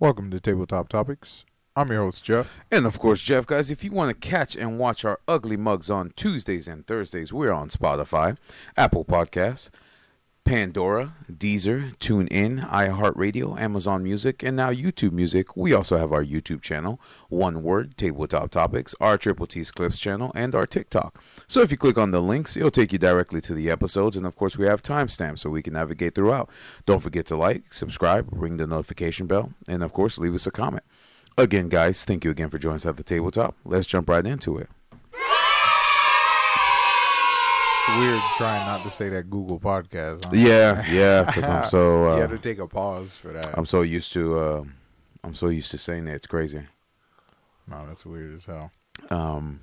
Welcome to Tabletop Topics. I'm your host, Jeff. And of course, Jeff, guys, if you want to catch and watch our ugly mugs on Tuesdays and Thursdays, we're on Spotify, Apple Podcasts, Pandora, Deezer, TuneIn, iHeartRadio, Amazon Music, and now YouTube Music. We also have our YouTube channel, One Word, Tabletop Topics, our Triple T's Clips channel, and our TikTok. So if you click on the links, it'll take you directly to the episodes, and of course, we have timestamps so we can navigate throughout. Don't forget to like, subscribe, ring the notification bell, and of course, leave us a comment. Again, guys, thank you again for joining us at the tabletop. Let's jump right into it. It's weird trying not to say that Google podcast. Huh? Yeah, yeah, because I'm so uh, you had to take a pause for that. I'm so used to uh, I'm so used to saying that it's crazy. no, that's weird as hell. Um,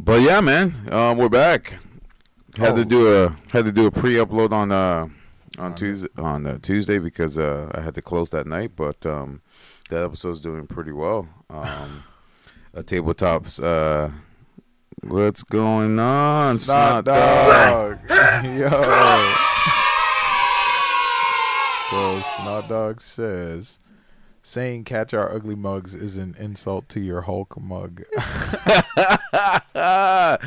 but yeah, man, um, we're back. Had Oh. to do a had to do a pre-upload on uh on On Tuesday on uh, Tuesday because uh, I had to close that night, but um, that episode's doing pretty well. Um, a tabletops. Uh, what's going on? Snot Snot dog? dog. Yo. So Snot Dog says, saying "catch our ugly mugs" is an insult to your Hulk mug. oh,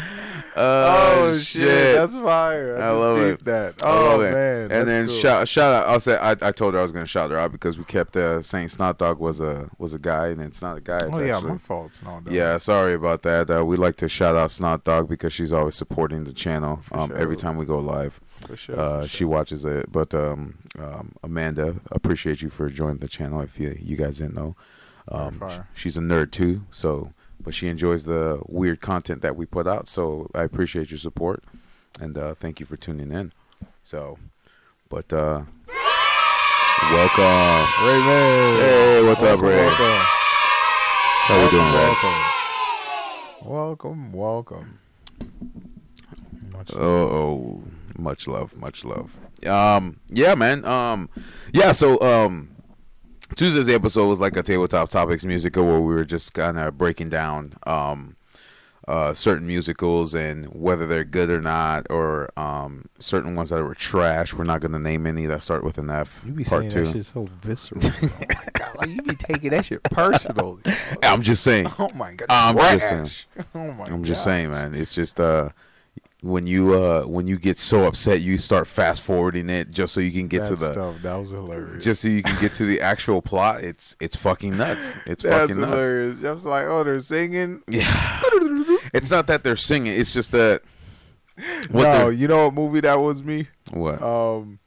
oh shit, that's fire! I, I love it. That. Oh it. man, and then cool. shout shout out. I'll say I, I told her I was gonna shout her out because we kept uh, saying Snot Dog was a was a guy and it's not a guy. It's Oh yeah, actually, my fault. Snot Dog. yeah. Sorry about that. Uh, we like to shout out Snot Dog because she's always supporting the channel. Um, sure. every time we go live, for sure. uh, for she watches it. But um, um, Amanda, appreciate you for joining the channel. If you you guys didn't know, um, she's a nerd too. So, but she enjoys the weird content that we put out. So I appreciate your support and uh, thank you for tuning in. So, but uh, welcome. Ray Man. Hey, what's up, Welcome, Ray? Welcome. How we doing, Ray? Welcome, welcome. welcome. Much Oh, oh, much love, much love. Um, yeah, man. Um, yeah. So, um, Tuesday's episode was like a tabletop topics musical where we were just kind of breaking down um, uh, certain musicals and whether they're good or not, or um, certain ones that were trash. We're not going to name any that start with an F. You be part saying two. that shit so visceral. oh my god, like you be taking that shit personally. I'm just saying. Oh my god, I'm just trash. Oh my I'm just saying, man. It's just uh, when you uh, when you get so upset, you start fast forwarding it just so you can get that to the stuff. That was hilarious. just so you can get to the actual plot. It's it's fucking nuts. It's That's fucking nuts. hilarious. I was like, oh, they're singing. Yeah. It's not that they're singing. It's just that. What no, you know what movie that was me? What? Um,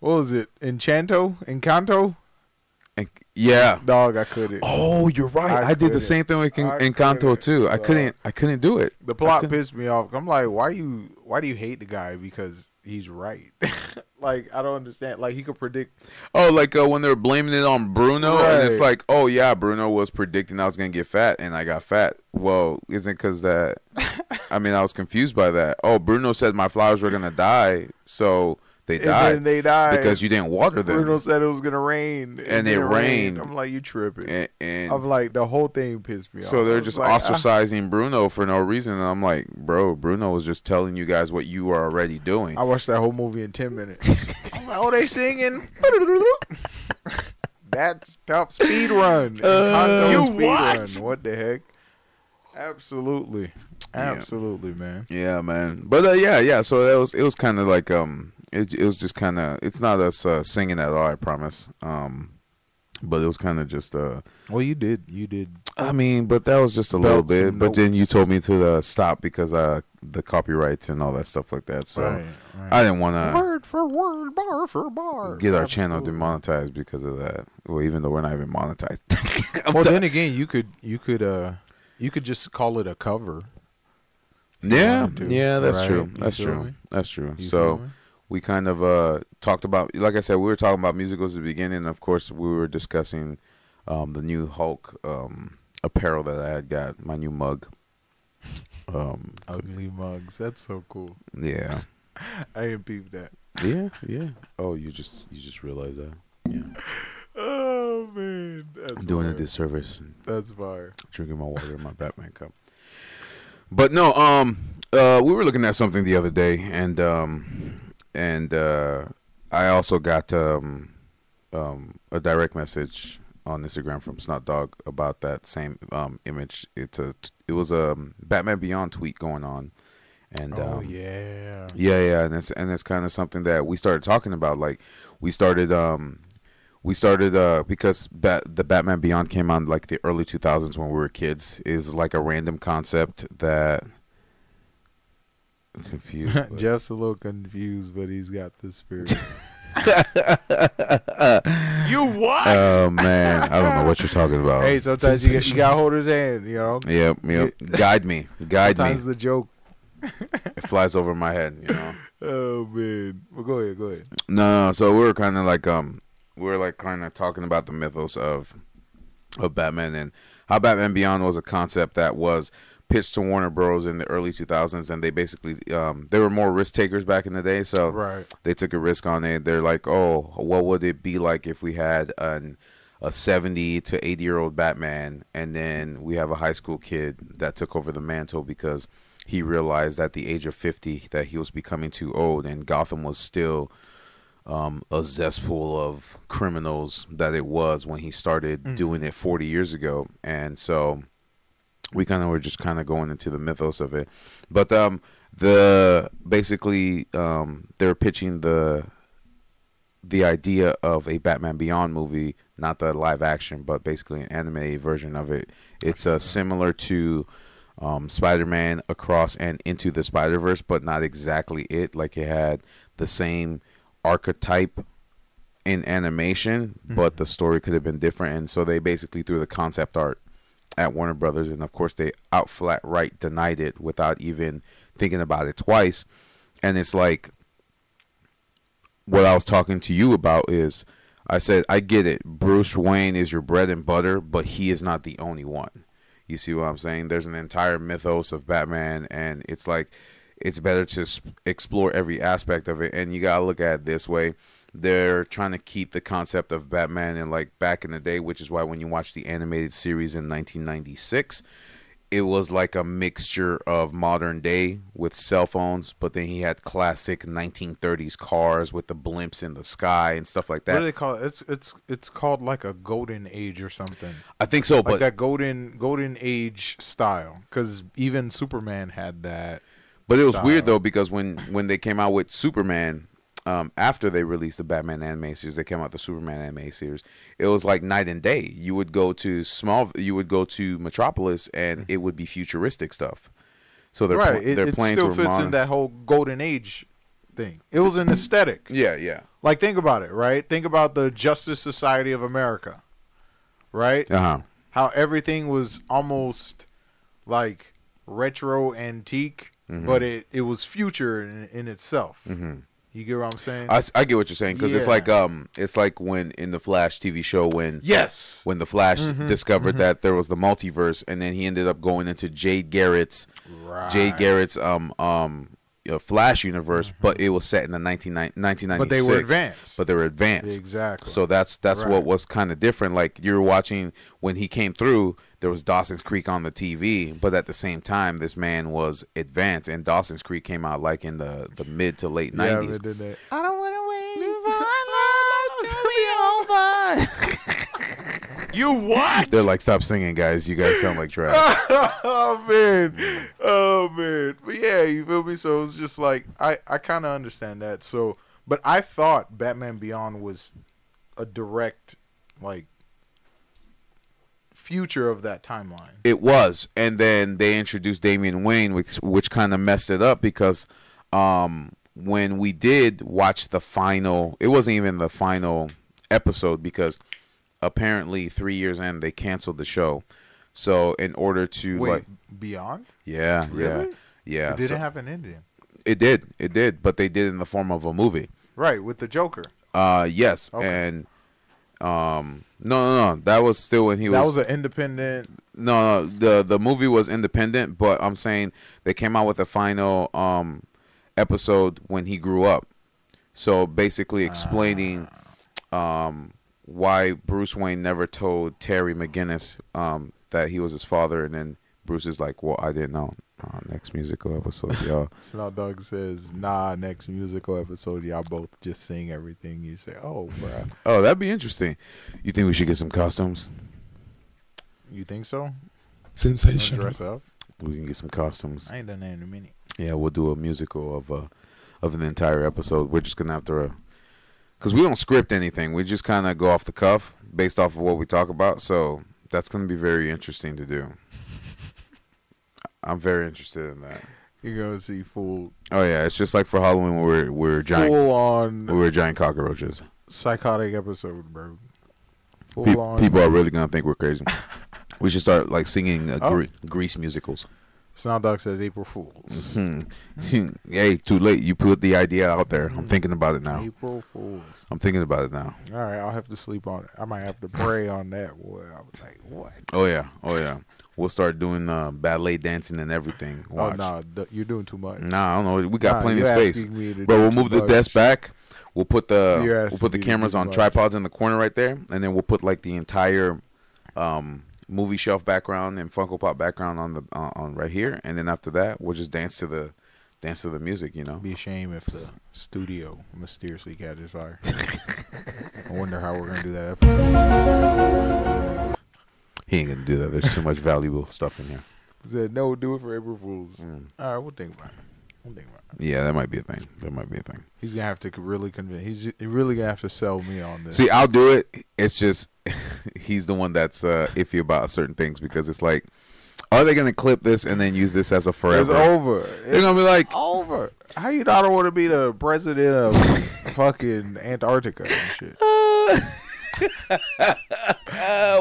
what was it? Enchanto? Encanto? Yeah. Dog, I couldn't. Oh, you're right. I I, did the same thing with Encanto couldn't, too. I couldn't. I couldn't do it. The plot pissed me off. I'm like, why you? Why do you hate the guy? Because he's right. like I don't understand. Like he could predict. Oh, like uh, when they're blaming it on Bruno, and it's like, oh yeah, Bruno was predicting I was gonna get fat, and I got fat. Well, isn't because that? I mean, I was confused by that. Oh, Bruno said my flowers were gonna die, so they And died then they died because you didn't water them. Bruno said it was gonna rain, And it then rained. I'm like, you tripping? and, and I'm like, the whole thing pissed me off. so they're just like, ah. ostracizing Bruno for no reason, and I'm like, bro, Bruno was just telling you guys what you were already doing. I, I watched that whole movie in ten minutes. I'm like, oh, they singing. That's top speed run. Uh, You speed what? run. What the heck? Absolutely, Yeah. absolutely, man. Yeah, man. But uh, yeah, yeah. So it was it was kind of like um, it it was just kind of it's not us uh, singing at all. I promise. Um, but it was kind of just uh, Well, you did, you did. I mean, but that was just a little bit. But then you told me to uh, stop because uh the copyrights and all that stuff like that. So right, right. I didn't want to word for word, bar for bar. get our channel demonetized because of that. Well, even though we're not even monetized. Well, t- then again, you could, you could, uh, you could just call it a cover. yeah, yeah, that's right? true. You That's true. me? That's true. You so. We kind of uh, talked about, like I said, we were talking about musicals at the beginning. Of course, we were discussing um, the new Hulk um, apparel that I had got, my new mug. Um, ugly mugs. That's so cool. yeah, I didn't peep that. yeah, yeah. Oh, you just you just realized that? Yeah, Oh man, that's I'm doing a fire. disservice and That's fire. drinking my water in my Batman cup. But no, um, uh, we were looking at something the other day, and um, and uh, I also got um, um, a direct message on Instagram from Snot Dog about that same um, image. It's a it was a Batman Beyond tweet going on, and oh um, yeah. yeah, yeah, and it's and it's kind of something that we started talking about. Like we started, um, we started uh, because Bat- the Batman Beyond came on like the early two thousands when we were kids. Is like a random concept that confused. but- Jeff's a little confused, but he's got the spirit. you what? oh man, I don't know what you're talking about. hey, sometimes you, you gotta hold his hand, you know. Yep, yep. Guide me, guide me. Sometimes the joke. It flies over my head, you know. Oh man. Well, go ahead, go ahead. No, no. So we were kind of like um, we were like kind of talking about the mythos of of Batman and how Batman Beyond was a concept that was pitched to Warner Bros. in the early 2000s, and they basically um, they were more risk takers back in the day, so Right. they took a risk on it. They're like, oh, what would it be like if we had an a 70 to 80 year old Batman, and then we have a high school kid that took over the mantle because he realized at the age of 50 that he was becoming too old, and Gotham was still um, a cesspool of criminals that it was when he started Mhm. doing it 40 years ago, and so we kind of were just kind of going into the mythos of it. But um, the basically um, they're pitching the the idea of a Batman Beyond movie, not the live action, but basically an animated version of it. It's uh, similar to um, Spider-Man Across and Into the Spider-Verse, but not exactly it. Like it had the same archetype in animation, but the story could have been different. And so they basically threw the concept art at Warner Brothers, and of course they out flat right denied it without even thinking about it twice. And it's like what I was talking to you about is I said I get it. Bruce Wayne is your bread and butter, but he is not the only one. You see what I'm saying? There's an entire mythos of Batman, and it's like it's better to explore every aspect of it. And you gotta look at it this way: they're trying to keep the concept of Batman in like back in the day, which is why when you watch the animated series in 1996, it was like a mixture of modern day with cell phones, but then he had classic 1930s cars with the blimps in the sky and stuff like that. What do they call it? It's it's it's called like a golden age or something. I think so, Like but that golden golden age style. Because even Superman had that. But it was style. weird though because when when they came out with Superman, um, after they released the Batman anime series, they came out the Superman anime series. It was like night and day. You would go to small, you would go to Metropolis, and it would be futuristic stuff. So their right. pl- It, their it planes still were fits modern. in that whole golden age thing. It was an aesthetic. Yeah, yeah. Like think about it, right? Think about the Justice Society of America. Right? Uh huh. How everything was almost like retro antique, Mhm. but it, it was future in, in itself. hmm You get what I'm saying? I get what you're saying because it's like um it's like when in the Flash TV show when yes. when the Flash Mhm, discovered mhm. that there was the multiverse and then he ended up going into Jay Garrick's Right. Jay Garrick's um um know, Flash universe, but it was set in the 19, 1996. Mm-hmm. But they were advanced. But they were advanced. exactly. So that's that's Right. what was kind of different. Like you were watching when he came through, there was Dawson's Creek on the TV, but at the same time, this man was advanced, and Dawson's Creek came out like in the the mid to late nineties. they did that. I don't want to wait. You what? They're like, stop singing, guys. You guys sound like trash. oh man, oh man. But yeah, you feel me? So it was just like I I kind of understand that. So, but I thought Batman Beyond was a direct like future of that timeline. It was, and then they introduced Damian Wayne, which which kind of messed it up because um, when we did watch the final, it wasn't even the final episode because apparently three years in they canceled the show. So in order to Wait, like, Beyond? yeah, yeah, Really? yeah, it didn't so- have an ending. it did, it did, but they did in the form of a movie. Right, with the Joker. Uh, yes, Okay. and um, no, no, no, that was still when he was that was an independent. No, no, the the movie was independent, but I'm saying they came out with a final um episode when he grew up. So basically explaining um why Bruce Wayne never told Terry McGinnis um that he was his father and then Bruce is like, "Well, I didn't know." Uh, next musical episode, y'all. Snout Dogg says, "Nah, next musical episode, y'all both just sing everything you say." Oh, bruh. oh, that'd be interesting. You think we should get some costumes? You think so? Wanna Sensational. Dress up. We can get some costumes. I ain't done that in a minute. Yeah, we'll do a musical of uh of an entire episode. We're just gonna have to, because we don't script anything. We just kind of go off the cuff based off of what we talk about. So that's gonna be very interesting to do. I'm very interested in that. You're gonna see full, Oh yeah, it's just like for Halloween when we're we're giant full on we're giant cockroaches. psychotic episode, bro. Full Pe- on. people are really gonna think we're crazy. we should start like singing uh, Oh. gre- Grease musicals. Snout Dogg says April Fools. Hmm. hey, too late. You put the idea out there. I'm thinking about it now. April Fools. I'm thinking about it now. All right, I'll have to sleep on it. I might have to pray on that. Boy, I was like, what? Oh yeah, oh yeah. We'll start doing uh, ballet dancing and everything. Watch. Oh no, th- you're doing too much. Nah, I don't know. We got Nah, plenty of space, asking me to bro. We'll move the much. desk back. We'll put the we'll put the me to do cameras on much. tripods in the corner right there, and then we'll put like the entire um, movie shelf background and Funko Pop background on the uh, on right here, and then after that, we'll just dance to the dance to the music. You know. Be a shame if the studio mysteriously catches fire. I wonder how we're gonna do that episode. He ain't gonna do that. There's too much valuable stuff in here. Said no, do it for April Fools. Mm. All right, we'll think about it. We'll think about it. Yeah, that might be a thing. That might be a thing. He's gonna have to really convince. He's really gonna have to sell me on this. See, I'll do it. It's just he's the one that's uh, iffy about certain things because it's like, are they gonna clip this and then use this as a forever? it's forever? over. They're It's gonna be like, over. How you not want to be the president of fucking Antarctica and shit?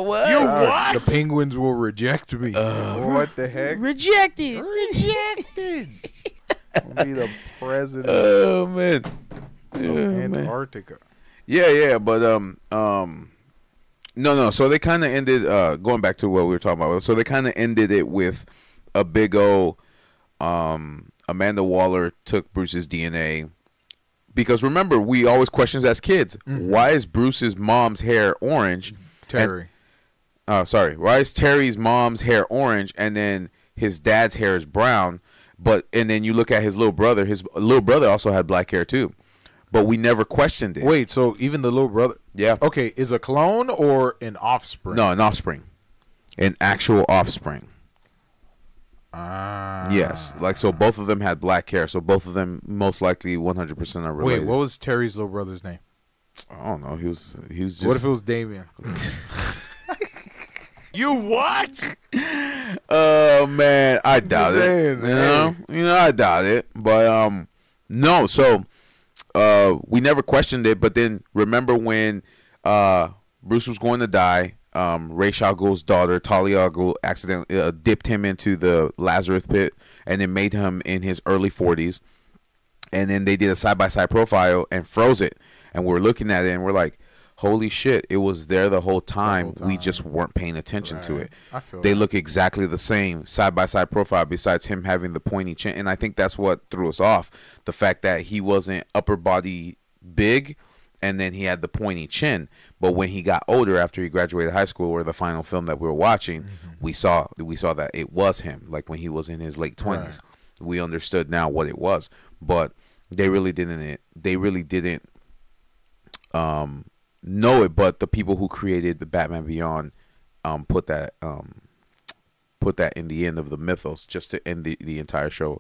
What? You what? The penguins will reject me. what the heck? Rejected. Rejected. I'll be the president Oh man. of Oh, man. Antarctica. Yeah, yeah, but um, um, no, no. So they kind of ended. Uh, going back to what we were talking about. So they kind of ended it with a big O. Um, Amanda Waller took Bruce's DNA because remember we always questions as kids. Why is Bruce's mom's hair orange? Terry. Oh, sorry. Why is Terry's mom's hair orange and then his dad's hair is brown? But and then you look at his little brother. His little brother also had black hair too, but we never questioned it. Wait, so even the little brother? yeah. Okay, is a clone or an offspring? No, an offspring. An actual offspring. Ah. Yes. Like so both of them had black hair, so both of them most likely 100% are related. Wait, what was Terry's little brother's name? I don't know. He was he was just what if it was Damian? You what? Oh man, I doubt it. saying, you know, you know, I doubt it. But um, no. So, uh, we never questioned it. But then remember when uh Bruce was going to die, um, Ra's al Ghul's daughter Talia Ghul accidentally uh, dipped him into the Lazarus pit, and then made him in his early forties. And then they did a side by side profile and froze it, and we're looking at it and we're like. Holy shit! It was there the whole time. We time. just weren't paying attention to it they that. look exactly the same side by side profile besides him having the pointy chin and i think that's what threw us off the fact that he wasn't upper body big and then he had the pointy chin but when he got older after he graduated high school or the final film that we were watching Mm-hmm. we saw we saw that it was him like when he was in his late 20s Right. we understood now what it was but they really didn't they really didn't um know it but the people who created the batman beyond um put that um put that in the end of the mythos just to end the, the entire show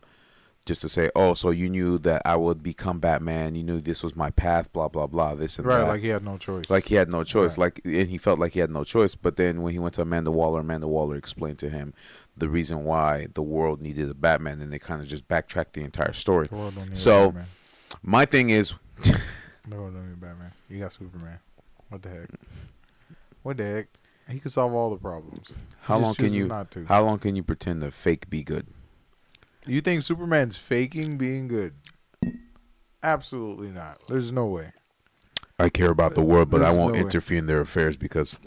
just to say oh so you knew that i would become batman you knew this was my path blah blah blah this and right, that like he had no choice. like he had no choice Right. like and he felt like he had no choice but then when he went to amanda waller amanda waller explained to him the reason why the world needed a batman and they kind of just backtracked the entire story The world don't need so- my thing is The world don't need Batman. You got Superman. What the heck? What the heck? He can solve all the problems. How long can you Not to. how long can you pretend to fake be good You think Superman's faking being good? Absolutely not. There's no way. I care about the world, but I won't no way. interfere in their affairs because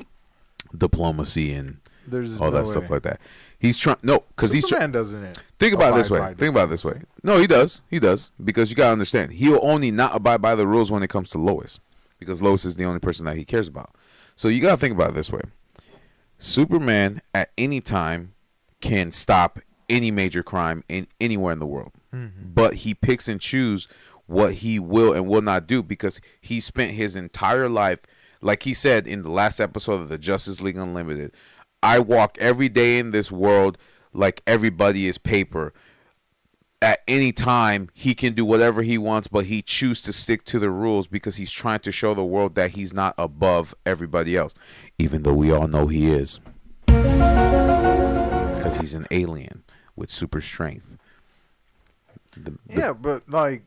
diplomacy and There's all no that way. stuff like that. He's trying no, because he's trying. Superman doesn't it? Think about it this way. Think about this way. No, he does. He does because you gotta understand. He'll only not abide by the rules when it comes to Lois, because Lois is the only person that he cares about. So you gotta think about it this way. Superman at any time can stop any major crime in anywhere in the world. Mm-hmm. But he picks and chooses what he will and will not do because he spent his entire life, like he said in the last episode of the Justice League Unlimited, I walk every day in this world like everybody is paper. At any time, he can do whatever he wants, but he chooses to stick to the rules because he's trying to show the world that he's not above everybody else, even though we all know he is. Because he's an alien with super strength. The- the- Yeah, but like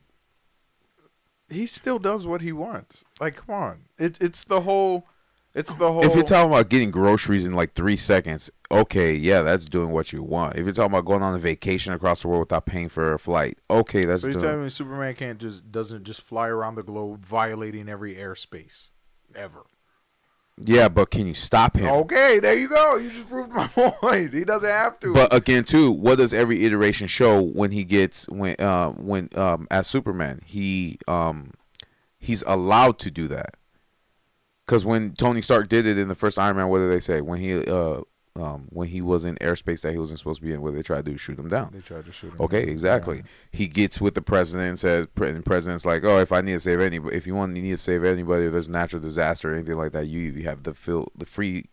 he still does what he wants. Like, come on. It's it's the whole it's the whole If you're talking about getting groceries in like three seconds, okay, yeah, that's doing what you want. If you're talking about going on a vacation across the world without paying for a flight, okay, that's So you're doing. telling me Superman can't just doesn't just fly around the globe violating every airspace. Ever. Yeah, but can you stop him? Okay, there you go. You just proved my point. He doesn't have to. But again, too, what does every iteration show when he gets when uh when um as Superman he um he's allowed to do that because when Tony Stark did it in the first Iron Man, what did they say when he uh um when he was in airspace that he wasn't supposed to be in? What did they try to do? Shoot him down. they tried to shoot him. Okay, exactly. He gets with the president and says, and the president's like, "Oh, if I need to save anybody, if you want, you need to save anybody, or there's a natural disaster or anything like that, you you have the feel, the free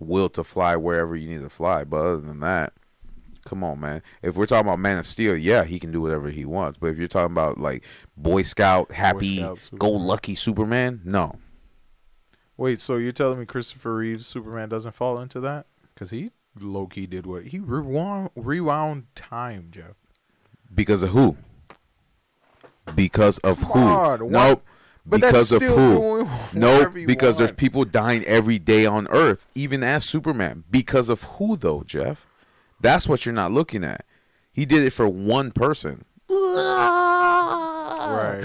will to fly wherever you need to fly. But other than that, come on, man. If we're talking about Man of Steel, yeah, he can do whatever he wants. But if you're talking about like Boy Scout, happy, Scout go lucky Superman, no. Wait, so you're telling me Christopher Reeve's Superman doesn't fall into that? Because he low key did what he rewound rewound time, Jeff. Because of who? Because of Come who? on, nope. But because of who? No, because there's people dying every day on Earth, even as Superman. Because of who, though, Jeff? That's what you're not looking at. He did it for one person. right.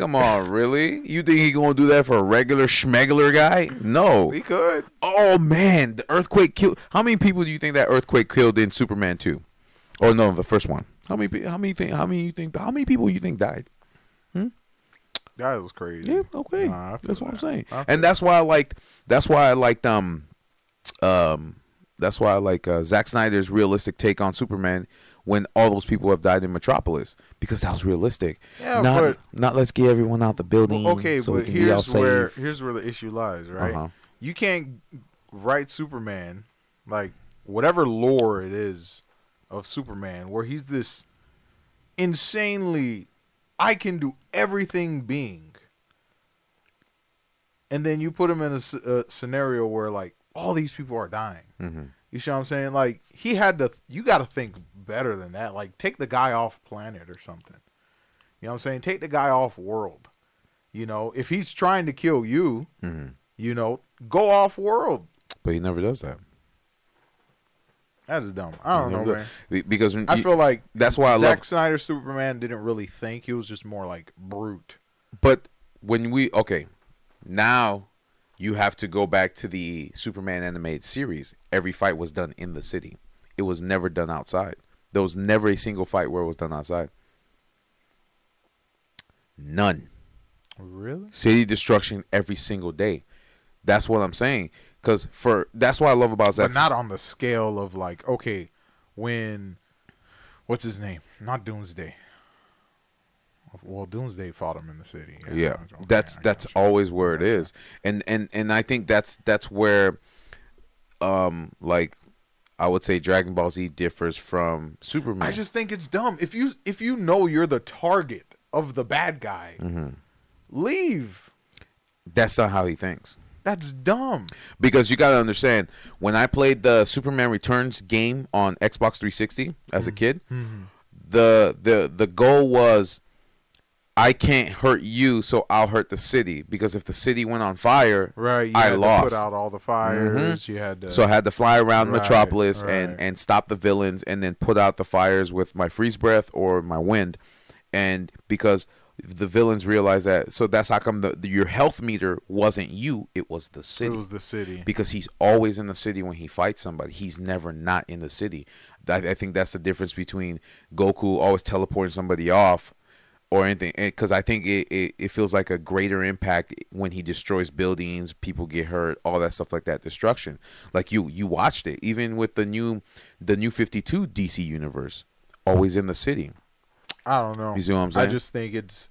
Come on, really? You think he gonna do that for a regular schmegler guy? No. he could. Oh man, the earthquake killed. How many people do you think that earthquake killed in Superman two? Or no, the first one. How many? How many think? How many you think? How many people you think died? That was crazy. Yeah, okay. Nah, that's what I'm saying. And that's why I liked that's why I liked um um that's why I like uh, Zack Snyder's realistic take on Superman when all those people have died in Metropolis because that was realistic. Yeah, not but- not let's get everyone out the building. Well, okay, so we but can be all here's where safe. here's where the issue lies, right? Uh-huh. You can't write Superman like whatever lore it is of Superman, where he's this insanely I can do everything being, and then you put him in a scenario where like all these people are dying. Mhm. You see what I'm saying? Like he had to. You got to think better than that. Like take the guy off planet or something. You know what I'm saying? Take the guy off world. You know, if he's trying to kill you, Mhm. you know, go off world. But he never does that. That's dumb. I don't know, man. Because I you- feel like that's why I Zack love. Snyder Superman didn't really think. He was just more like brute. But when we okay, now you have to go back to the Superman animated series. Every fight was done in the city. It was never done outside. There was never a single fight where it was done outside. None. Really? City destruction every single day. That's what I'm saying. Cause for that's what I love about Zack. But not on the scale of like, okay, when what's his name? Not Doomsday. Well, Doomsday fought him in the city. yeah okay, that's that's you. always where it is and and and i think that's that's where um like i would say dragon ball z differs from superman I just think it's dumb. If you if you know you're the target of the bad guy, Mhm. leave. that's not how he thinks That's dumb. because you got to understand when i played the superman returns game on xbox 360 as a kid the the the goal was i can't hurt you so i'll hurt the city because if the city went on fire Right. You I had lost. to put out all the mm-hmm. fires. You had to. So I had to fly around Right, Metropolis right. and and stop the villains and then put out the fires with my freeze breath or my wind, and because the villains realized that, so that's how come the, the your health meter wasn't you, it was the city. it was the city. because he's always in the city when he fights somebody. He's never not in the city. I, I think that's the difference between Goku always teleporting somebody off or anything eh, because I think it, it, it feels like a greater impact when he destroys buildings, people get hurt, all that stuff like that, destruction. Like you you watched it even with the new the new Fifty Two DC universe, always in the city. I don't know. You see what I'm saying? I just think it's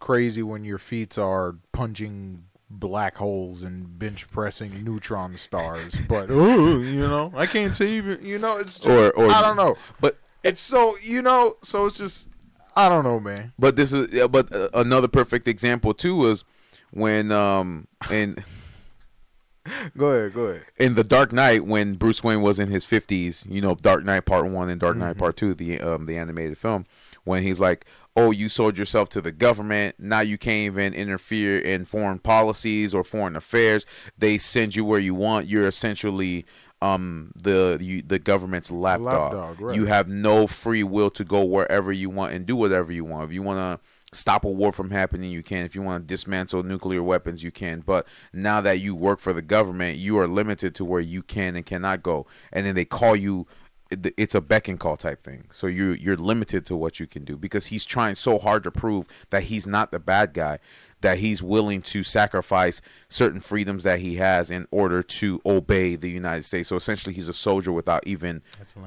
crazy when your feet are punching black holes and bench pressing neutron stars. But ooh, you know, I can't even. You know, it's just Or- or- I don't know. But It's so you know, so it's just I don't know, man. but this is but uh, another perfect example too was when um and Go ahead, go ahead. in the Dark Knight when Bruce Wayne was in his fifties, you know, Dark Knight Part One and Dark Knight Part Two, the um the animated film, when he's like, "Oh, you sold yourself to the government. Now you can't even interfere in foreign policies or foreign affairs. They send you where you want. You're essentially." Um, the you, the government's lapdog. Lapdog, right. You have no free will to go wherever you want and do whatever you want. If you want to stop a war from happening, you can. If you want to dismantle nuclear weapons, you can. But now that you work for the government, you are limited to where you can and cannot go. And then they call you. It's a beck and call type thing. So you you're limited to what you can do because he's trying so hard to prove that he's not the bad guy, that he's willing to sacrifice certain freedoms that he has in order to obey the United States. So essentially, he's a soldier without even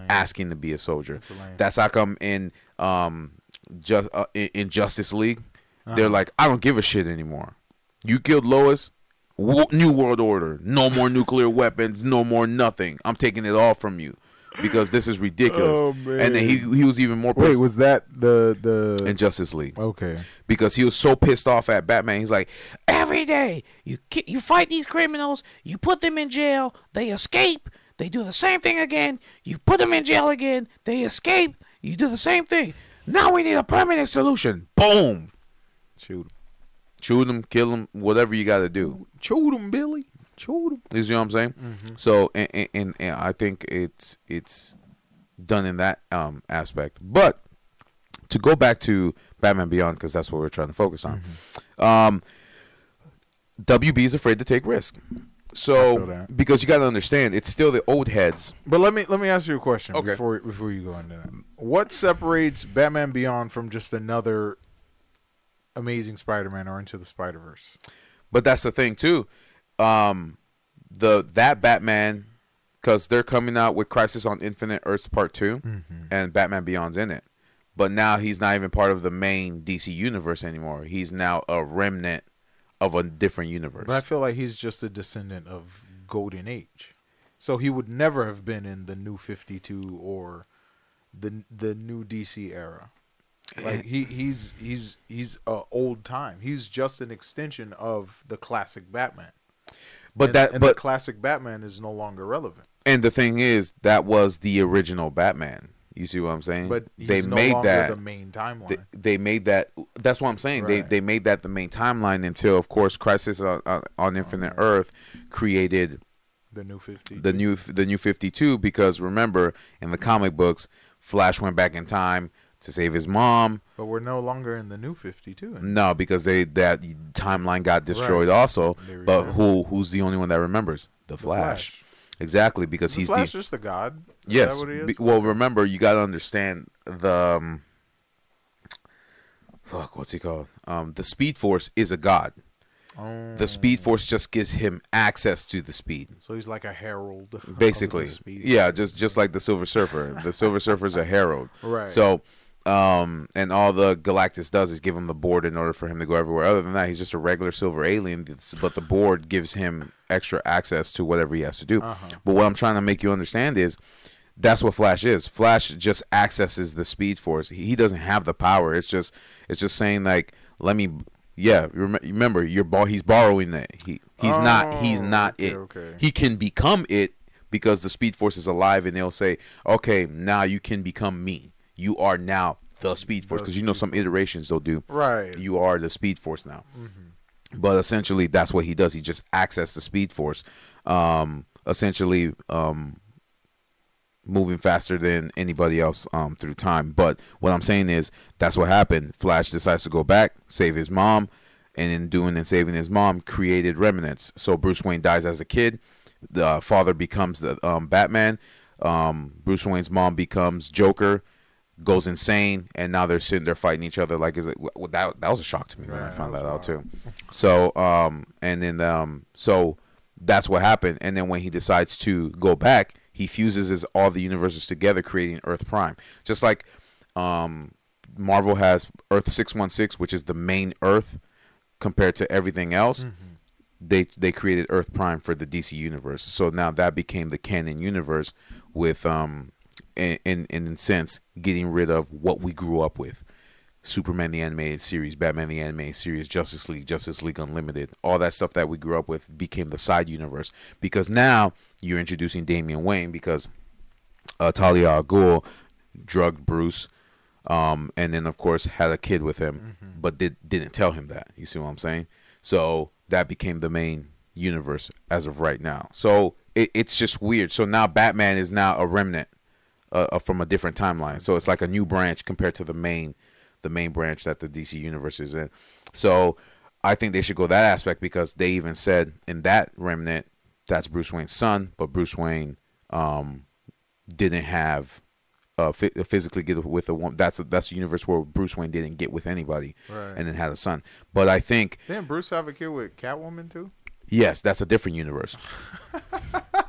asking to be a soldier. That's. That's how come in um just uh, in, in Justice League, they're Uh-huh. like, I don't give a shit anymore. You killed Lois. New World Order. No more nuclear weapons. No more nothing. I'm taking it all from you because this is ridiculous. Oh, And then he he was even more Wait, pissed was that the the in Justice League Okay. because he was so pissed off at Batman. He's like, Every day, you you fight these criminals, you put them in jail, they escape, they do the same thing again, you put them in jail again, they escape, you do the same thing. Now we need a permanent solution. boom, Shoot him. shoot him, kill him, whatever you got to do. Shoot him, Billy. Shoot him. You know what I'm saying? So, and, and, and, and I think it's it's done in that um, aspect. But to go back to Batman Beyond, because that's what we're trying to focus on. Um, WB is afraid to take risk. So, because you got to understand, it's still the old heads. But let me let me ask you a question Okay. before before you go into that. What separates Batman Beyond from just another Amazing Spider-Man or Into the Spider-Verse? But that's the thing too. Um, the that Batman, because they're coming out with Crisis on Infinite Earths Part 2 and Batman Beyond's in it. But now he's not even part of the main DC universe anymore. He's now a remnant of a different universe. But I feel like he's just a descendant of Golden Age, so he would never have been in the New Fifty Two or the the new DC era. Like he he's he's he's a old time. He's just an extension of the classic Batman. But And- that and the but classic Batman is no longer relevant. and the thing is that was the original Batman. You see what I'm saying? But they no made longer that the main timeline. they, they made that that's what i'm saying they Right. they made that the main timeline until of course crisis on, on, on infinite oh, earth created the new fifty. the new the new 52 because remember in the comic books flash went back in time to save his mom. But we're no longer in the new fifty two. no because they that timeline got destroyed also. But who who's the only one that remembers? The flash, exactly because Is he's the Flash the just a god? Is yes that what he is? be- well remember you got to understand the um, fuck what's he called? Um the speed force is a god. Oh, the speed force just gives him access to the speed. So he's like a herald. basically. yeah just just like the silver surfer. The silver surfer's a herald. Right. so um and all the galactus does is give him the board in order for him to go everywhere. Other than that he's just a regular silver alien but the board gives him extra access to whatever he has to do. Uh-huh. but what i'm trying to make you understand is that's what flash is. Flash just accesses the speed force. He, doesn't have the power. It's just it's just saying like let me yeah remember you're ball he's borrowing it. He he's not he's Oh, not okay, it. okay. he can become it because the speed force is alive and they'll say okay now you can become me you are now the speed force because you know some iterations they'll do. Right. you are the speed force now. Mm-hmm. but essentially that's what he does. He just access the speed force um essentially um moving faster than anybody else um through time. But what i'm saying is that's what happened. Flash decides to go back save his mom and in doing and saving his mom created remnants. So bruce wayne dies as a kid. The father becomes the um, batman. Um, bruce wayne's mom becomes joker goes insane, and now they're sitting there fighting each other. Like, is it well, that? That was a shock to me when I found that that, out too. So, um, and then um, so that's what happened. And then when he decides to go back, he fuses his, all the universes together, creating Earth Prime. Just like um, Marvel has Earth six one six, which is the main Earth compared to everything else. They they created Earth Prime for the DC universe. So now that became the canon universe with um in in, in a sense getting rid of what we grew up with. Superman the animated series, Batman the animated series, Justice League, Justice League Unlimited, all that stuff that we grew up with became the side universe because now you're introducing Damian Wayne because uh, Talia al Ghul drugged Bruce, um, and then of course had a kid with him, but did didn't tell him that. You see what I'm saying? So that became the main universe as of right now. So it, it's just weird. So now Batman is now a remnant uh, uh, from a different timeline. So it's like a new branch compared to the main the main branch that the DC universe is in. So I think they should go that aspect because they even said in that remnant that's Bruce Wayne's son, but Bruce Wayne um, didn't have uh, phy- physically get with a woman. That's a, that's a universe where Bruce Wayne didn't get with anybody, Right. and then had a son. But I think Didn't Bruce have a kid with Catwoman too? yes, that's a different universe.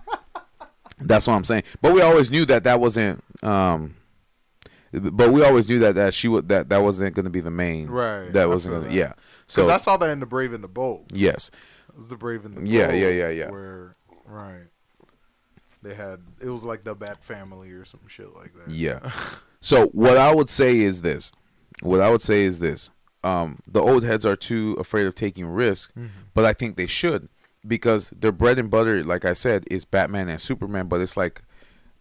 that's what I'm saying. But we always knew that that wasn't. Um, but we always knew that that she would that that wasn't going to be the main. Right, That wasn't going to. Yeah. Because So I saw that in the Brave and the Bold. yes. It was the Brave and the Yeah, Bold yeah, yeah, yeah. yeah. Where right, they had it was like the Bat Family or some shit like that. Yeah. So what I would say is this. What I would say is this. Um, the old heads are too afraid of taking risks, but I think they should because their bread and butter, like I said, is Batman and Superman. But it's like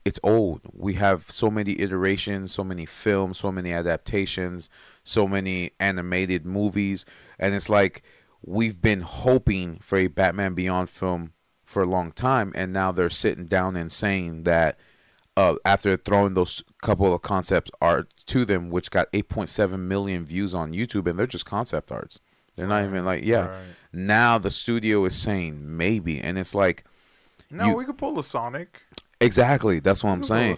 it's old. We have so many iterations, so many films, so many adaptations, so many animated movies, and it's like we've been hoping for a Batman Beyond film for a long time, and now they're sitting down and saying that uh, after throwing those couple of concept art to them, which got 8.7 million views on YouTube, and they're just concept arts. They're not even like, yeah. Right. Now the studio is saying maybe, and it's like, No, You- we could pull a Sonic. exactly. That's what I'm We a saying.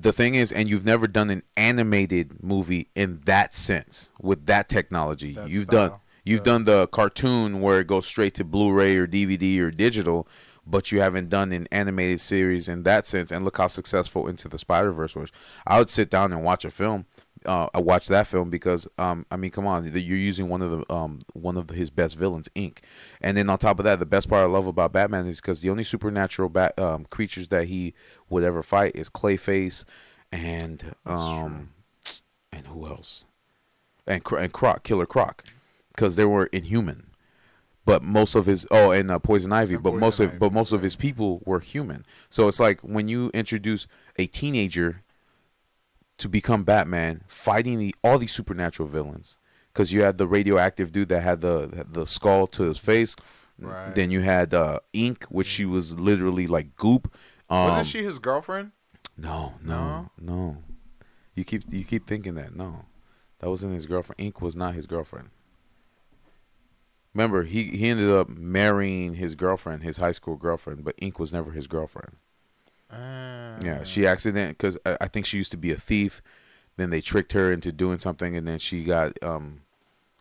The thing is, and you've never done an animated movie in that sense with that technology. That you've style. done you've Yeah. done the cartoon where it goes straight to Blu-ray or DVD or digital, but you haven't done an animated series in that sense. And look how successful Into the Spider Verse was. I would sit down and watch a film. Uh, I watched that film because um, I mean, come on, you're using one of the um, one of his best villains, Ink, and then on top of that, the best part I love about Batman is because the only supernatural bat um, creatures that he would ever fight is Clayface, and um, and who else? And and Croc, Killer Croc, because they were inhuman. But most of his oh, and uh, Poison Ivy. And but most Poison of but Ivy, most of his people were human. So it's like when you introduce a teenager to become Batman, fighting the, all these supernatural villains. Because you had the radioactive dude that had the the skull to his face. Right. Then you had uh, Ink, which she was literally like goop. Um, Wasn't she his girlfriend? no, no, no. You keep you keep thinking that. No, that wasn't his girlfriend. Ink was not his girlfriend. Remember, he he ended up marrying his girlfriend, his high school girlfriend, but Ink was never his girlfriend. Yeah, she accident because I, I think she used to be a thief. Then they tricked her into doing something, and then she got um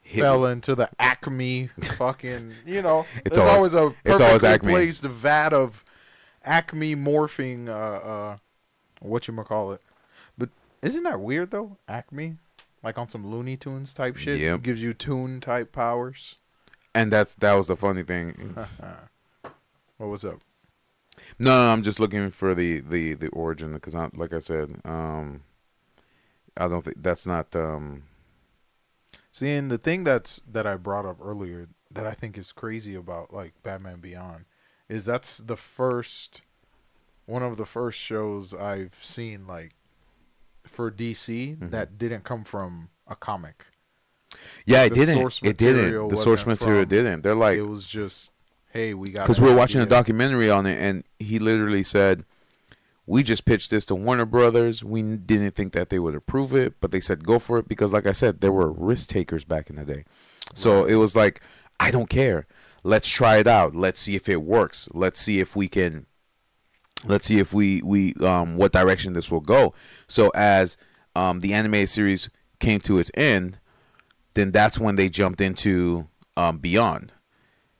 hit. fell into the Acme fucking. You know, It's always- always, a it's always Acme. placed vat of Acme morphing. Uh, uh, what you call it? But isn't that weird though? Acme, like on some Looney Tunes type shit, Yep. gives you tune type powers. and that's that was the funny thing. What was up? No, no, I'm just looking for the the the origin because, like I said, um, I don't think that's not um. See, and the thing that's that I brought up earlier that I think is crazy about like Batman Beyond is that's the first one of the first shows I've seen like for DC Mhm. that didn't come from a comic. Yeah, it The didn't. It didn't. The source material from- didn't. They're like it was just hey, we got because we were watching a documentary on it, and he literally said, "We just pitched this to Warner Brothers. We didn't think that they would approve it, but they said go for it because, like I said, there were risk takers back in the day. So it was like, I don't care. Let's try it out. Let's see if it works. Let's see if we can. Let's see if we we um what direction this will go. So as um, the animated series came to its end, then that's when they jumped into um, Beyond,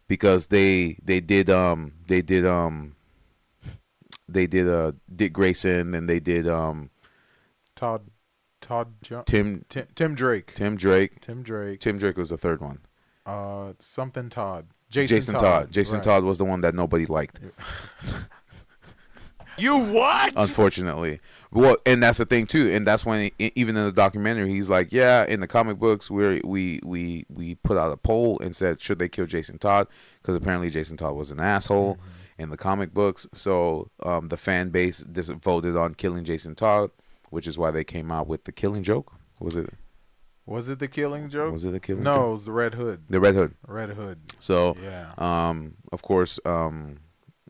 because they they did um they did um they did uh Dick Grayson and they did um Todd, Todd, jo- Tim Tim, Tim Drake, Tim Drake. Tim Drake, Tim Drake was the third one. uh, something Todd, Jason, Jason, Todd. Jason right. Todd was the one that nobody liked. You what? unfortunately. Well, and that's the thing too, and that's when even in the documentary, he's like, "Yeah, in the comic books, we we we we put out a poll and said should they kill Jason Todd because apparently Jason Todd was an asshole in the comic books. So um, the fan base dis- voted on killing Jason Todd, which is why they came out with the Killing Joke. Was it? Was it the Killing Joke? Was it the Killing no, Joke? it was the Red Hood. The Red Hood. Red Hood. So Yeah. um, of course, um,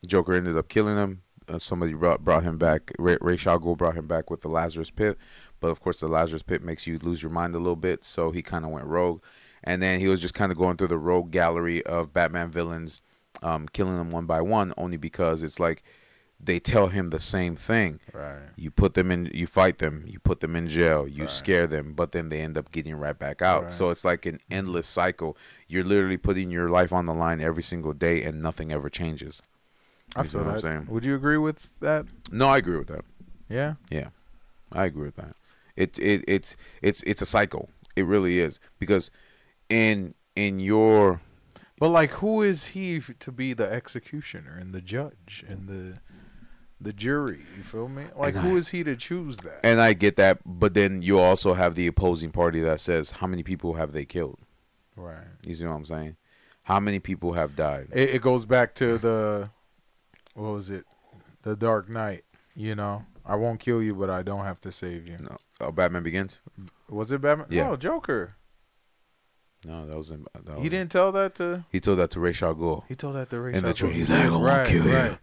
Joker ended up killing him. Uh, somebody brought, brought him back. Ray, Ra's al Ghul brought him back with the Lazarus Pit, but of course, the Lazarus Pit makes you lose your mind a little bit. So he kind of went rogue, and then he was just kind of going through the rogue gallery of Batman villains, um, killing them one by one, only because it's like they tell him the same thing. Right. You put them in, you fight them, you put them in jail, you Right. scare them, but then they end up getting right back out. Right. So it's like an endless cycle. You're literally putting your life on the line every single day, and nothing ever changes. I You see what I'm saying? Would you agree with that? No, I agree with that. Yeah. Yeah, I agree with that. It it it's it's it's a cycle. It really is because in in your But like, who is he to be the executioner and the judge and the the jury? You feel me? Like, And who I- is he to choose that? and I get that, but then you also have the opposing party that says how many people have they killed? right. You see what I'm saying? How many people have died? It, it goes back to the what was it? The Dark Knight. You know, I won't kill you, but I don't have to save you. No, uh, Batman Begins. Was it Batman? Yeah. No, Joker. No, that was in. That was, He didn't tell that to. He told that to al Ghul. He told that to Ray. In the tree, he's like, "I won't right, kill you,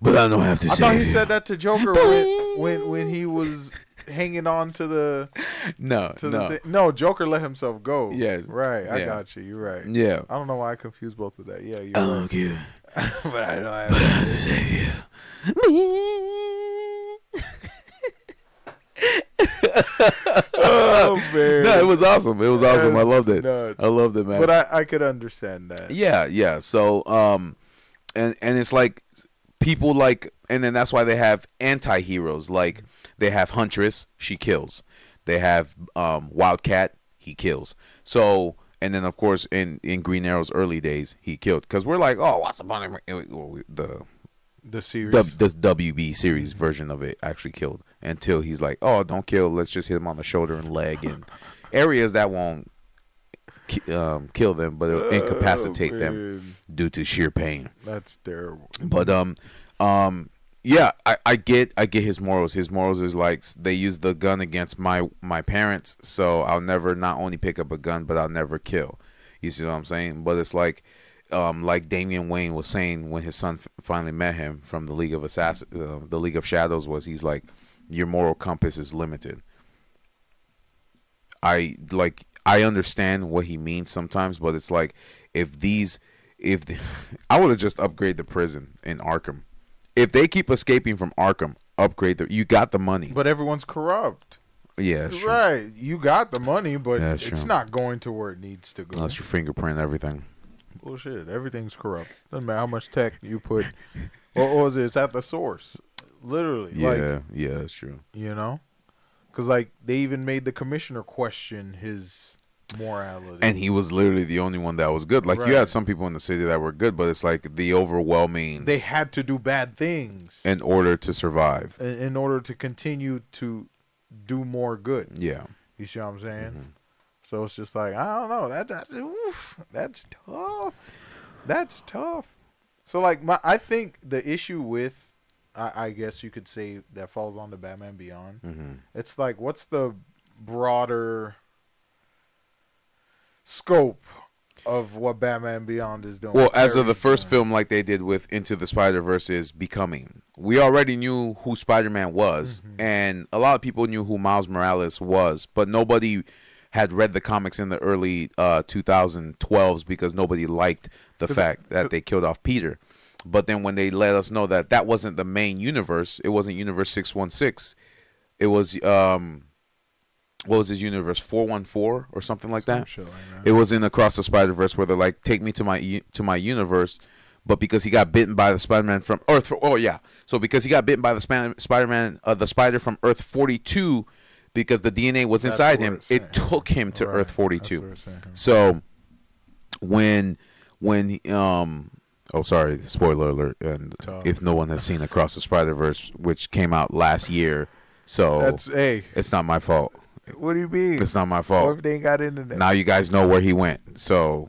but I don't have to I thought he said that to Joker when when when he was hanging on to the No, to no. the. No, Joker let himself go. Yes. Right. I Yeah. got you. You're right. Yeah. I don't know why I confused both of that. Yeah, you're I right. don't care. but I But I have to save you. Oh man. No, it was awesome. It was awesome. I loved it. Nuts. I loved it, man. But I, I could understand that. Yeah, yeah. So, um, and and it's like people like, and then that's why they have anti-heroes. Like they have Huntress, she kills. They have um, Wildcat, he kills. So, and then of course in in Green Arrow's early days, he killed because we're like, oh, what's the point the The series. W, the WB series version of it actually killed until he's like, oh, don't kill. Let's just hit him on the shoulder and leg and areas that won't um, kill them, but it'll incapacitate Oh, them due to sheer pain. That's terrible. But um, um, yeah, I, I get I get his morals. His morals is like they use the gun against my my parents, so I'll never not only pick up a gun, but I'll never kill. You see what I'm saying? But it's like. Um, like Damian Wayne was saying when his son f- finally met him from the League of Assass- uh, the League of Shadows was he's like your moral compass is limited. I like I understand what he means sometimes, but it's like if these if the, I would have just upgrade the prison in Arkham. If they keep escaping from Arkham, upgrade the you got the money. But everyone's corrupt. yeah, that's. Right. You got the money, but Yeah, it's true. not going to where it needs to go. Unless you fingerprint everything. Bullshit. Everything's corrupt. Doesn't matter how much tech you put. what was it? It's at the source. Literally. Yeah, Like, yeah, that's true. you know? Because, like, they even made the commissioner question his morality. And he was literally the only one that was good. Like you had some people in the city that were good, but it's like the overwhelming they had to do bad things in order to survive. in, order to continue to do more good. Yeah. You see what I'm saying? Mhm. So it's just like I don't know. That, that oof, that's tough. That's tough. So like my, I think the issue with, I, I guess you could say that falls on the Batman Beyond. hmm It's like what's the broader scope of what Batman Beyond is doing? Well, as of the first film, like they did with Into the Spider Verse, is becoming. We already knew who Spider Man was, Mhm. and a lot of people knew who Miles Morales was, but nobody had read the comics in the early uh, 2012s because nobody liked the fact that they killed off Peter. But then when they let us know that that wasn't the main universe, it wasn't Universe 616, it was um, what was his universe 414 or something like Some that. shit like that. It was in Across the Spider Verse where they're like, take me to my to my universe, but because he got bitten by the Spider Man from Earth, oh yeah, so because he got bitten by the Spider Man, uh, the spider from Earth 42, because the DNA was That's inside him, it took him to Right, Earth 42. what it's saying. So when when um oh sorry spoiler alert and Tough. if no one has seen Across the Spider Verse which came out last year, so That's hey. it's not my fault. What do you mean? It's not my What fault. if they ain't got internet? Now you guys know where he went. So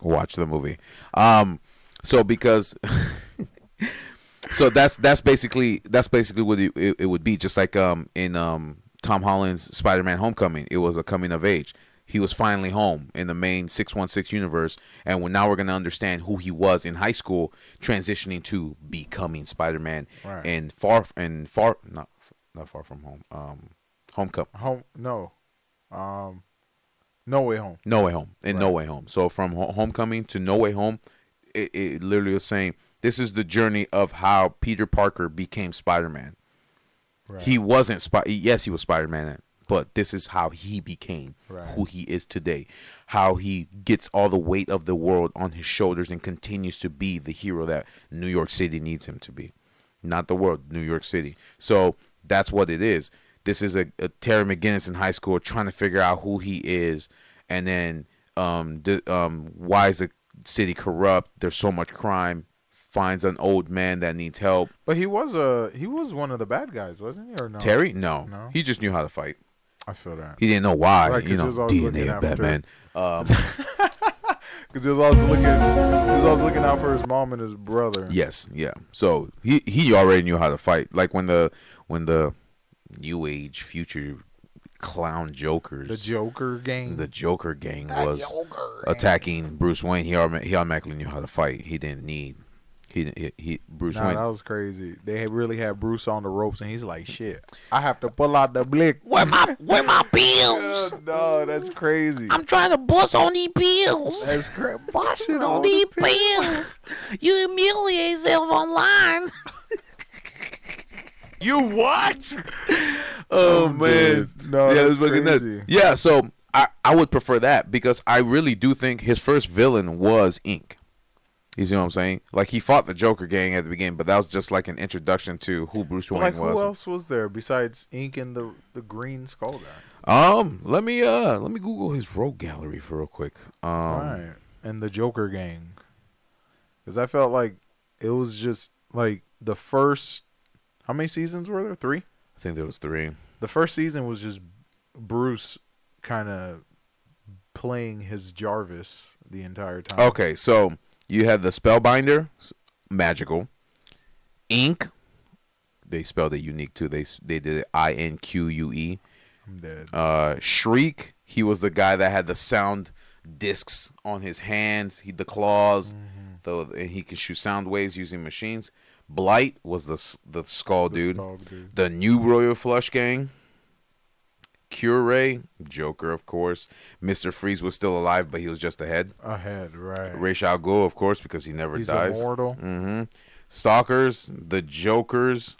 watch the movie. Um so because so that's that's basically that's basically what it, it, it would be just like um in um Tom Holland's Spider-Man Homecoming. It was a coming of age. He was finally home in the main 616 universe and when now we're going to understand who he was in high school transitioning to becoming Spider-Man Right. and far and far not not far from home. Um Homecoming Home? No. Um. No way home. No Way Home and No Way Home. So from Ho- Homecoming to No Way Home, it, it literally was saying this is the journey of how Peter Parker became Spider-Man. Right. He wasn't Spi- Yes, he was Spider-Man, but this is how he became Right. who he is today. How he gets all the weight of the world on his shoulders and continues to be the hero that New York City needs him to be. Not the world, New York City. So that's what it is. This is a, a Terry McGinnis in high school trying to figure out who he is, and then um, the, um, why is the city corrupt? There's so much crime. Finds an old man that needs help. But he was a he was one of the bad guys, wasn't he? Or no? Terry, no. No? he just knew how to fight. I feel that He didn't know why. Right, you know, he was DNA of Batman. Um, because he was always looking he was always looking out for his mom and his brother. yes, yeah. So he he already knew how to fight. Like when the when the new age future clown jokers, The Joker gang. the Joker gang was attacking Bruce Wayne. He he automatically knew how to fight. He didn't need he he, he Bruce Nah, Wayne. that was crazy. They had really had Bruce on the ropes, and he's like, "Shit, I have to pull out the blick." Where my where my Yeah, bills? no, that's crazy. I'm trying to bust on these bills. That's crazy. Busting on these bills. You humiliate yourself online. you what? oh I'm man, dead. No, yeah, that's that's fucking nuts. crazy. Yeah, so I I would prefer that because I really do think his first villain was Ink. You see what I'm saying? Like he fought the Joker gang at the beginning, but that was just like an introduction to who Bruce Wayne Like, was. who else was there besides Ink and the the Green Skull guy? Um, let me uh let me Google his rogue gallery for real quick. Um, right, and the Joker gang. Because I felt like it was just like the first. How many seasons were there? Three. I think there was three. The first season was just Bruce kind of playing his Jarvis the entire time. Okay, so you had the Spellbinder, magical. Ink, they spelled it unique too. They they did it I N Q U E. I'm dead. Uh, Shriek, he was the guy that had the sound discs on his hands, he the claws, the and he could shoot sound waves using machines. Blight was the the skull The dude. Skull dude. The new Royal Flush Gang. Cure, Joker, of course. Mister Freeze was still alive, but he was just ahead. Ahead, right. Ra's al Ghul, of course, because he never He's dies. immortal. Mm-hmm. Stalkers, the Jokers,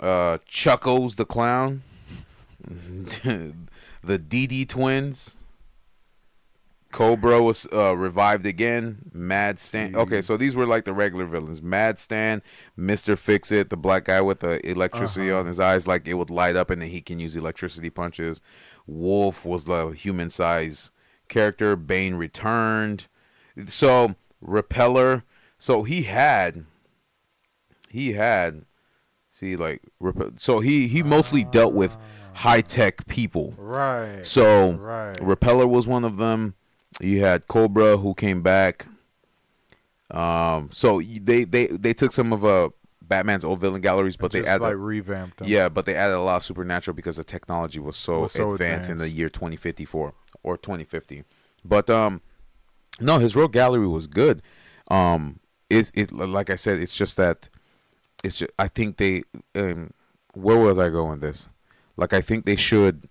uh, Chuckles the clown, the DD twins. Cobra was uh, revived again. Mad Stan. Okay, so these were like the regular villains. Mad Stan, Mister Fix It, the black guy with the electricity Uh-huh. on his eyes, like it would light up, and then he can use electricity punches. Wolf was the human size character. Bane returned. So Repeller. So he had. He had. See, like, so he he mostly dealt with high tech people. Right. So right. Repeller was one of them. You had Cobra who came back. Um, so they they they took some of uh Batman's old villain galleries, but they added like revamped them. yeah, but they added a lot of supernatural because the technology was so, Was so advanced, in the year 2054 or 2050. But um, no, his rogue gallery was good. Um, it it like I said, it's just that it's just I think they um, where was I going with this? Like I think they should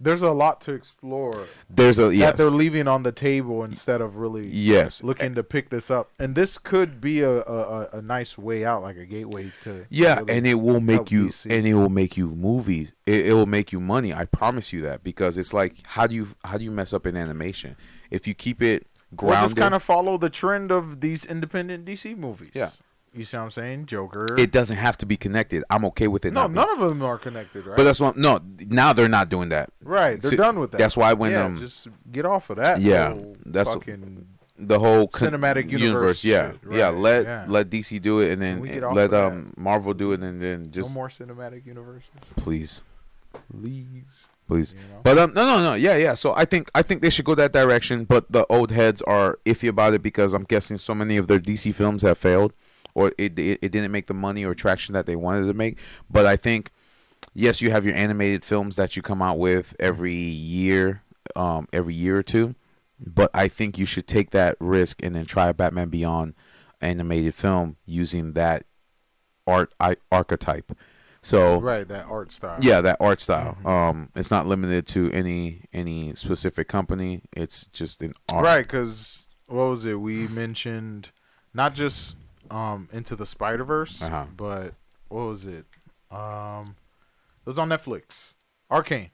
there's a lot to explore There's a yes. that they're leaving on the table instead of really yes, looking to pick this up. And this could be a, a, a- nice way out, like a gateway to Yeah, really and it will make you and it will make you movies. It, it will make you money. I promise you that because it's like how do you how do you mess up in animation if you keep it Well, grounded? just kind of follow the trend of these independent DC movies. Yeah. You see what I'm saying? Joker. it doesn't have to be connected. I'm okay with it. no, not being- none of them are connected, right? But that's what no. Now they're not doing that. right. They're See, done with that. that's why when, yeah, um, just get off of that. Yeah, that's- fucking. The whole con- Cinematic universe Yeah, shit, yeah. Let yeah. let DC do it, and then let that? um Marvel do it, and then just no more cinematic universes, please, please. please. You know? But um, no, no, no, yeah, yeah. So I think I think they should go that direction. But the old heads are iffy about it because I'm guessing so many of their DC films have failed, or it it, it didn't make the money or traction that they wanted to make. But I think yes, you have your animated films that you come out with every year, um, every year or two. But I think you should take that risk and then try a Batman Beyond animated film using that art I, archetype. So right, that art style. yeah, that art style. Um, it's not limited to any any specific company. It's just an art. Right, because what was it? We mentioned not just um into the Spider Verse, Uh-huh. but what was it? Um, it was on Netflix. Arcane.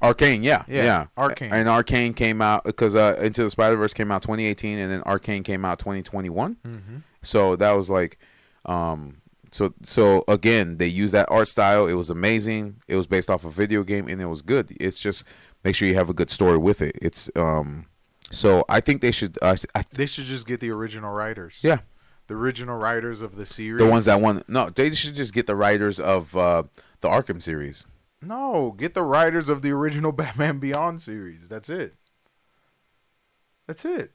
Arcane, yeah, Yeah, yeah, Arcane. And Arcane came out because uh, Into the Spider Verse came out 2018, and then Arcane came out 2021. Mm-hmm. So that was like, um, so so again, they used that art style. It was amazing. It was based off a video game, and it was good. It's just make sure you have a good story with it. It's um, so I think they should. Uh, I, They should just get the original writers. yeah, the original writers of the series. the ones that won. No, they should just get the writers of uh, the Arkham series. No, get the writers of the original Batman Beyond series. That's it. That's it.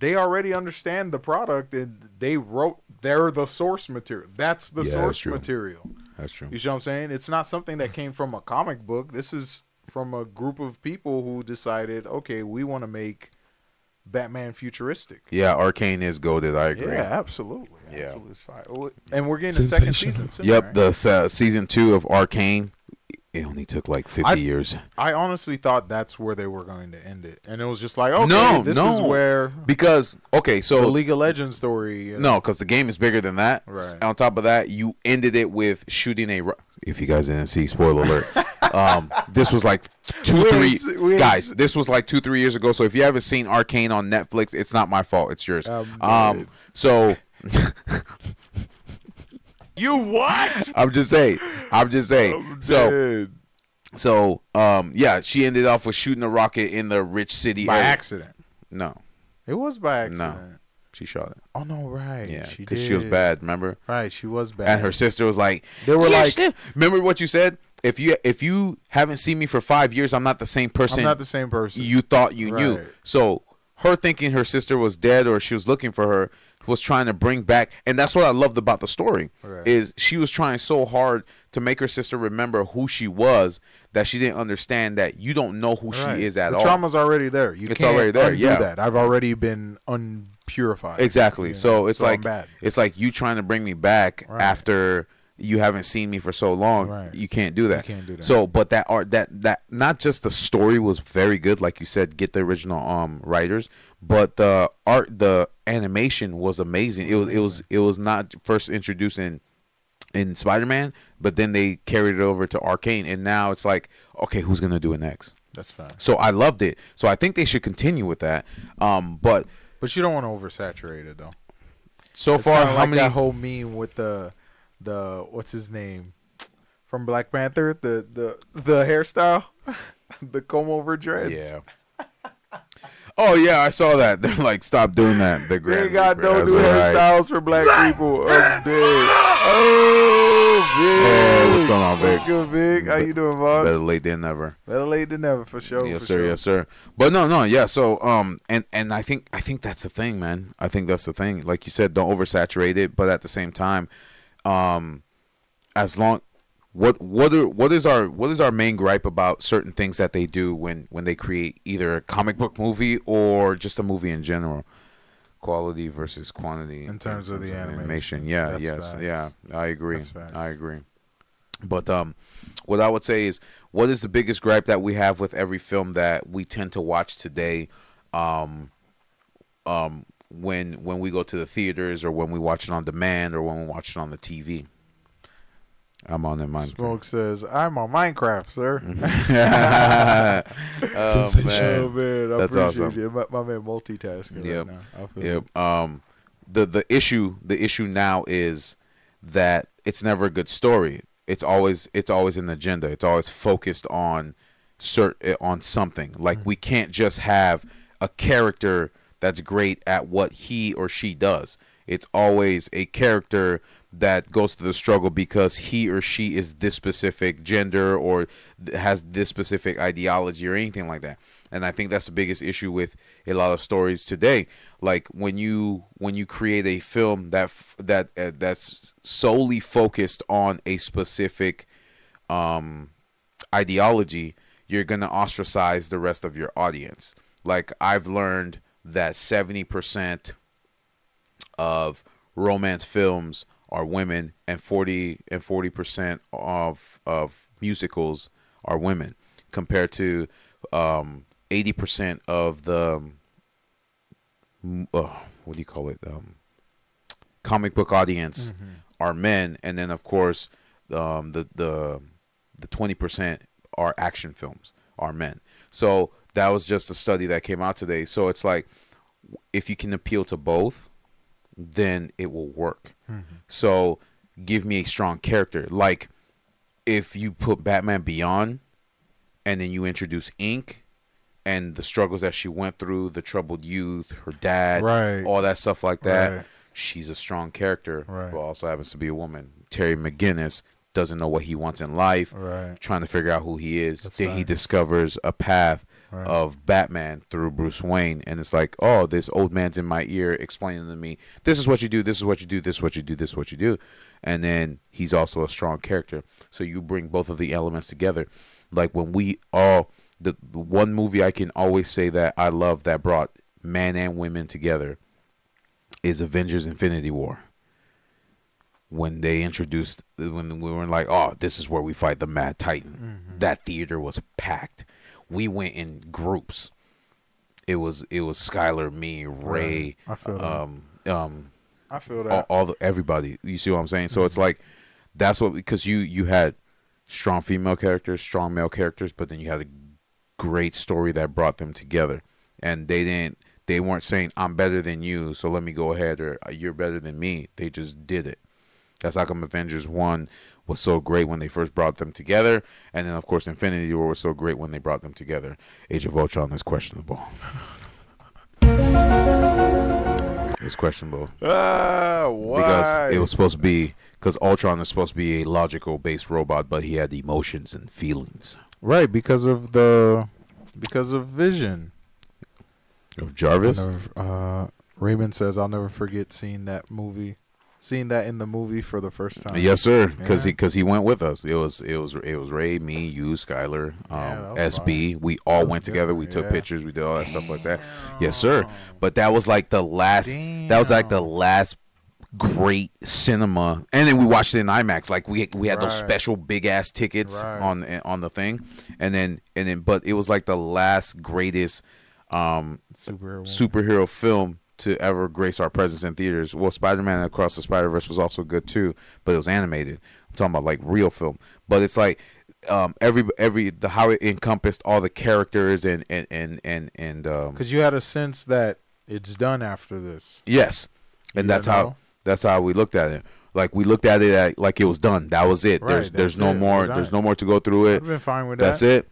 They already understand the product and they wrote they're the source material. That's the Yeah, that's source true. material. That's true. You see what I'm saying? It's not something that came from a comic book. This is from a group of people who decided, okay, we want to make Batman futuristic. Yeah, Arcane is goaded. I agree. Yeah, absolutely. Yeah. Absolutely. It's fine. Oh, And we're getting a second season soon. Yep, right? the uh, season two of Arcane. It only took like fifty I- years I honestly thought that's where they were going to end it, and it was just like, okay, No, this no. is where because okay, so the so League of Legends story. uh, no, because the game is bigger than that. Right. On top of that, you ended it with shooting a. ro- If you guys didn't see, spoiler alert. um, this was like two, We three se- guys. This was like two, three years ago. So if you haven't seen Arcane on Netflix, it's not my fault. It's yours. I'm Um, so you what? I'm just saying. I'm just saying. so. So, um, yeah, she ended off with shooting a rocket in the rich city. by area. accident, No, it was by accident. she shot it. Oh no, right? Yeah, she because she was bad. Remember? Right, she was bad. And her sister was like, they were "Yeah, like, she- remember what you said? If you if you haven't seen me for five years, I'm not the same person I'm not the same person. you thought you knew." So her thinking her sister was dead or she was looking for her was trying to bring back, and that's what I loved about the story Right. is she was trying so hard to make her sister remember who she was that she didn't understand that you don't know who Right. she is at the all. trauma's already there. You It's already there, yeah. that. I've already been unpurified. Exactly. Yeah, So it's so like it's like you trying to bring me back Right. after you haven't seen me for so long. Right. You can't do that. You can't do that. So, but that art that that not just the story was very good, like you said, get the original um writers, but the art, the animation was amazing. It was it was it was not first introduced in in Spider Man, but then they carried it over to Arcane, and now it's like, okay, who's gonna do it next? That's fine. So I loved it. So I think they should continue with that. Um, but But you don't want to oversaturate it though. so It's far, how like many? that whole meme with the the what's his name from Black Panther the the the hairstyle the comb over dreads. Yeah. Oh yeah, I saw that. They're like, stop doing that. They're They got no new right. hairstyles for black people. I'm dead. Oh, Big. Hey, what's going on, Vic? Good, Big? How you doing, boss? Better late than never. Better late than never, for sure. yes, for sir. sure. Yes, sir. But no, no, yeah. So, um, and and I think I think that's the thing, man. I think that's the thing. Like you said, don't oversaturate it, but at the same time, um, as long what what are what is our what is our main gripe about certain things that they do when when they create either a comic book movie or just a movie in general quality versus quantity In terms of the animation. yeah That's yes facts. yeah i agree i agree but um what i would say is what is the biggest gripe that we have with every film that we tend to watch today? Um, um, when when we go to the theaters or when we watch it on demand or when we watch it on the TV. I'm on in Minecraft. Smoke says, "I'm on Minecraft, sir." oh, Oh man. man, I That's appreciate awesome. you. My, my man multitasking Yep. right now. I Yep. Um, the the issue the issue now is that it's never a good story. It's always it's always an agenda. It's always focused on cert on something. Like we can't just have a character that's great at what he or she does. It's always a character that goes through the struggle because he or she is this specific gender or has this specific ideology or anything like that. And I think that's the biggest issue with a lot of stories today. Like when you when you create a film that that uh, that's solely focused on a specific um, ideology, you're gonna ostracize the rest of your audience. Like I've learned that seventy percent of romance films are women, and forty and forty percent of of musicals are women, compared to um, eighty percent of the uh, what do you call it? Um, comic book audience are men, and then of course um, the the the twenty percent are action films are men. So that was just a study that came out today. So it's like if you can appeal to both, then it will work. Mm-hmm. So give me a strong character. Like if you put Batman Beyond and then you introduce Ink and the struggles that she went through, the troubled youth, her dad, Right. all that stuff like that. Right. She's a strong character, Right. but also happens to be a woman. Terry McGinnis doesn't know what he wants in life, Right. trying to figure out who he is. That's then he discovers a path Right. of Batman through Bruce Wayne, and it's like, oh, this old man's in my ear explaining to me, this is what you do, this is what you do, this is what you do, this is what you do, and then he's also a strong character. So you bring both of the elements together. Like when we all, the, the one movie I can always say that I love that brought man and women together is Avengers: Infinity War. When they introduced, when we were like, "Oh, this is where we fight the Mad Titan," mm-hmm. that theater was packed. We went in groups. It was it was Skylar, me, Ray, I feel that. um, um, I feel that. all, all the everybody. You see what I'm saying? So it's like that's what because you you had strong female characters, strong male characters, but then you had a great story that brought them together, and they didn't. They weren't saying I'm better than you, so let me go ahead, or you're better than me. They just did it. That's how come Avengers One was so great when they first brought them together, and then of course Infinity War was so great when they brought them together. Age of Ultron is questionable. It's questionable Ah, why? because it was supposed to be because Ultron is supposed to be a logical based robot, but he had emotions and feelings. right because of the because of Vision. Of Jarvis, never- uh, Raymond says, "I'll never forget seeing that movie, seeing that in the movie for the first time." yes, sir, because Yeah. he because he went with us. It was it was it was Ray, me, you, Skyler, um, was SB. We all went together. We took yeah. pictures. We did all that stuff like that. Yes, sir. But that was like the last. That was like the last great cinema and then we watched it in IMAX like we we had those special big ass tickets Right. on on the thing and then and then but it was like the last greatest um Superhero. superhero film to ever grace our presence in theaters. Well, Spider Man Across the Spider Verse was also good too, but it was animated. I'm talking about like real film. But it's like um, every every the how it encompassed all the characters and and and and, and um, because you had a sense that it's done after this. yes, and You that's know? how that's how we looked at it. Like we looked at it at, like it was done. That was it. Right, there's there's no it. more. There's no more to go through it. I've been fine with That's that. it.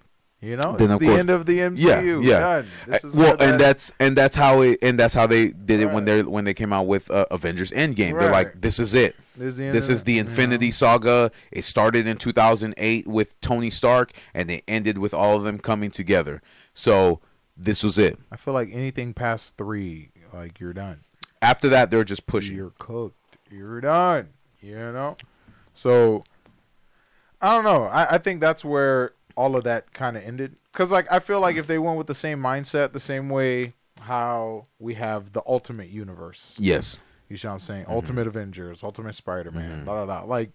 You know, Then it's the course- end of the Yeah, MCU. yeah. Done. This Uh, is well, and that- that's and that's how it and that's how they did it when they when they came out with uh, Avengers Endgame. They're like, this is it. this is the, This is the. Infinity Saga. It started in 2008 with Tony Stark, and it ended with all of them coming together. So this was it. I feel like anything past three, like you're done. After that, they're just pushing. You're cooked. You're done. You know. So I don't know. I, I think that's where all of that kind of ended. Cause like I feel like if they went with the same mindset, the same way how we have the Ultimate Universe. Yes. You see what I'm saying? Mm-hmm. Ultimate Avengers, Ultimate Spider-Man, blah blah blah. Like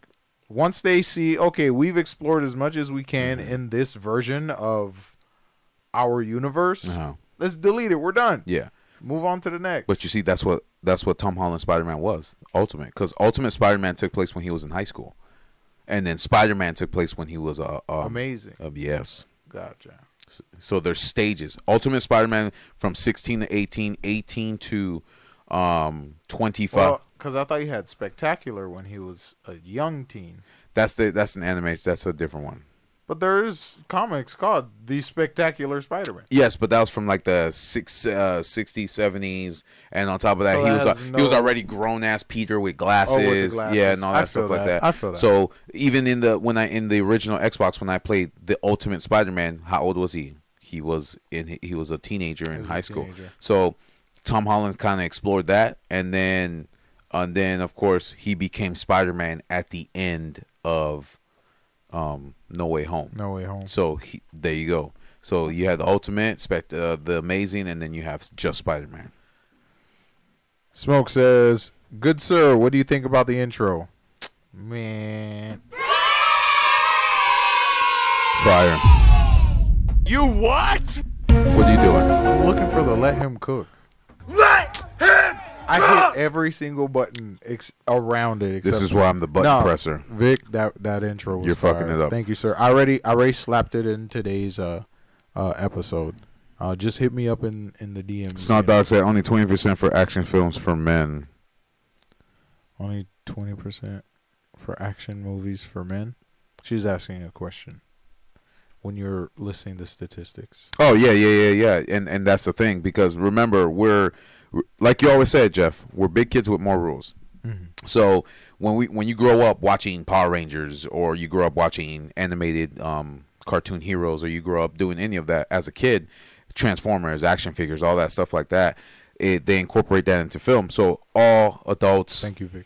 once they see, okay, we've explored as much as we can Mhm. in this version of our universe. Uh-huh. Let's delete it. We're done. Yeah. Move on to the next. But you see, that's what that's what Tom Holland Spider Man was, Ultimate, because Ultimate Spider Man took place when he was in high school, and then Spider Man took place when he was a uh, um, Amazing. Of yes. Gotcha. So there's stages. Ultimate Spider Man from 16 to 18, 18 to um 25. Well, because I thought you had Spectacular when he was a young teen. that's the that's an animation. That's a different one. But there's comics called The Spectacular Spider-Man. Yes, but that was from like the six, uh, 60s, 70s, and on top of that, So he that was uh, has he was already grown ass Peter with glasses, Oh, with glasses. yeah, and all that stuff feel like that. that. I feel that. So even in the when I in the original Xbox when I played the Ultimate Spider-Man, how old was he? He was in he was a teenager in high school. teenager. So Tom Holland kind of explored that, and then and then of course he became Spider-Man at the end of um, No Way Home. No Way Home. So he, there you go. So you have the Ultimate, spect, uh, the Amazing, and then you have just Spider-Man. Smoke says, "Good sir, what do you think about the intro?" Man, Fire. You what? What are you doing? I'm looking for the let him cook. Let him I hit every single button ex- around it. This is for- why I'm the button No, presser. Vic, that that intro was You're fucking it up. Thank you, sir. I already I already slapped it in today's uh, uh episode. Uh, just hit me up in in the DM. Snot Dog said only 20% for action films for men. Only twenty percent for action movies for men. She's asking a question. When you're listing the statistics, Oh yeah, yeah, yeah, yeah. And and that's the thing because remember we're like you always said, Jeff. We're big kids with more rules. Mhm. So when we when you grow up watching Power Rangers or you grow up watching animated um, cartoon heroes or you grow up doing any of that as a kid, Transformers, action figures, all that stuff like that, it, they incorporate that into film. So all adults, thank you, Vic.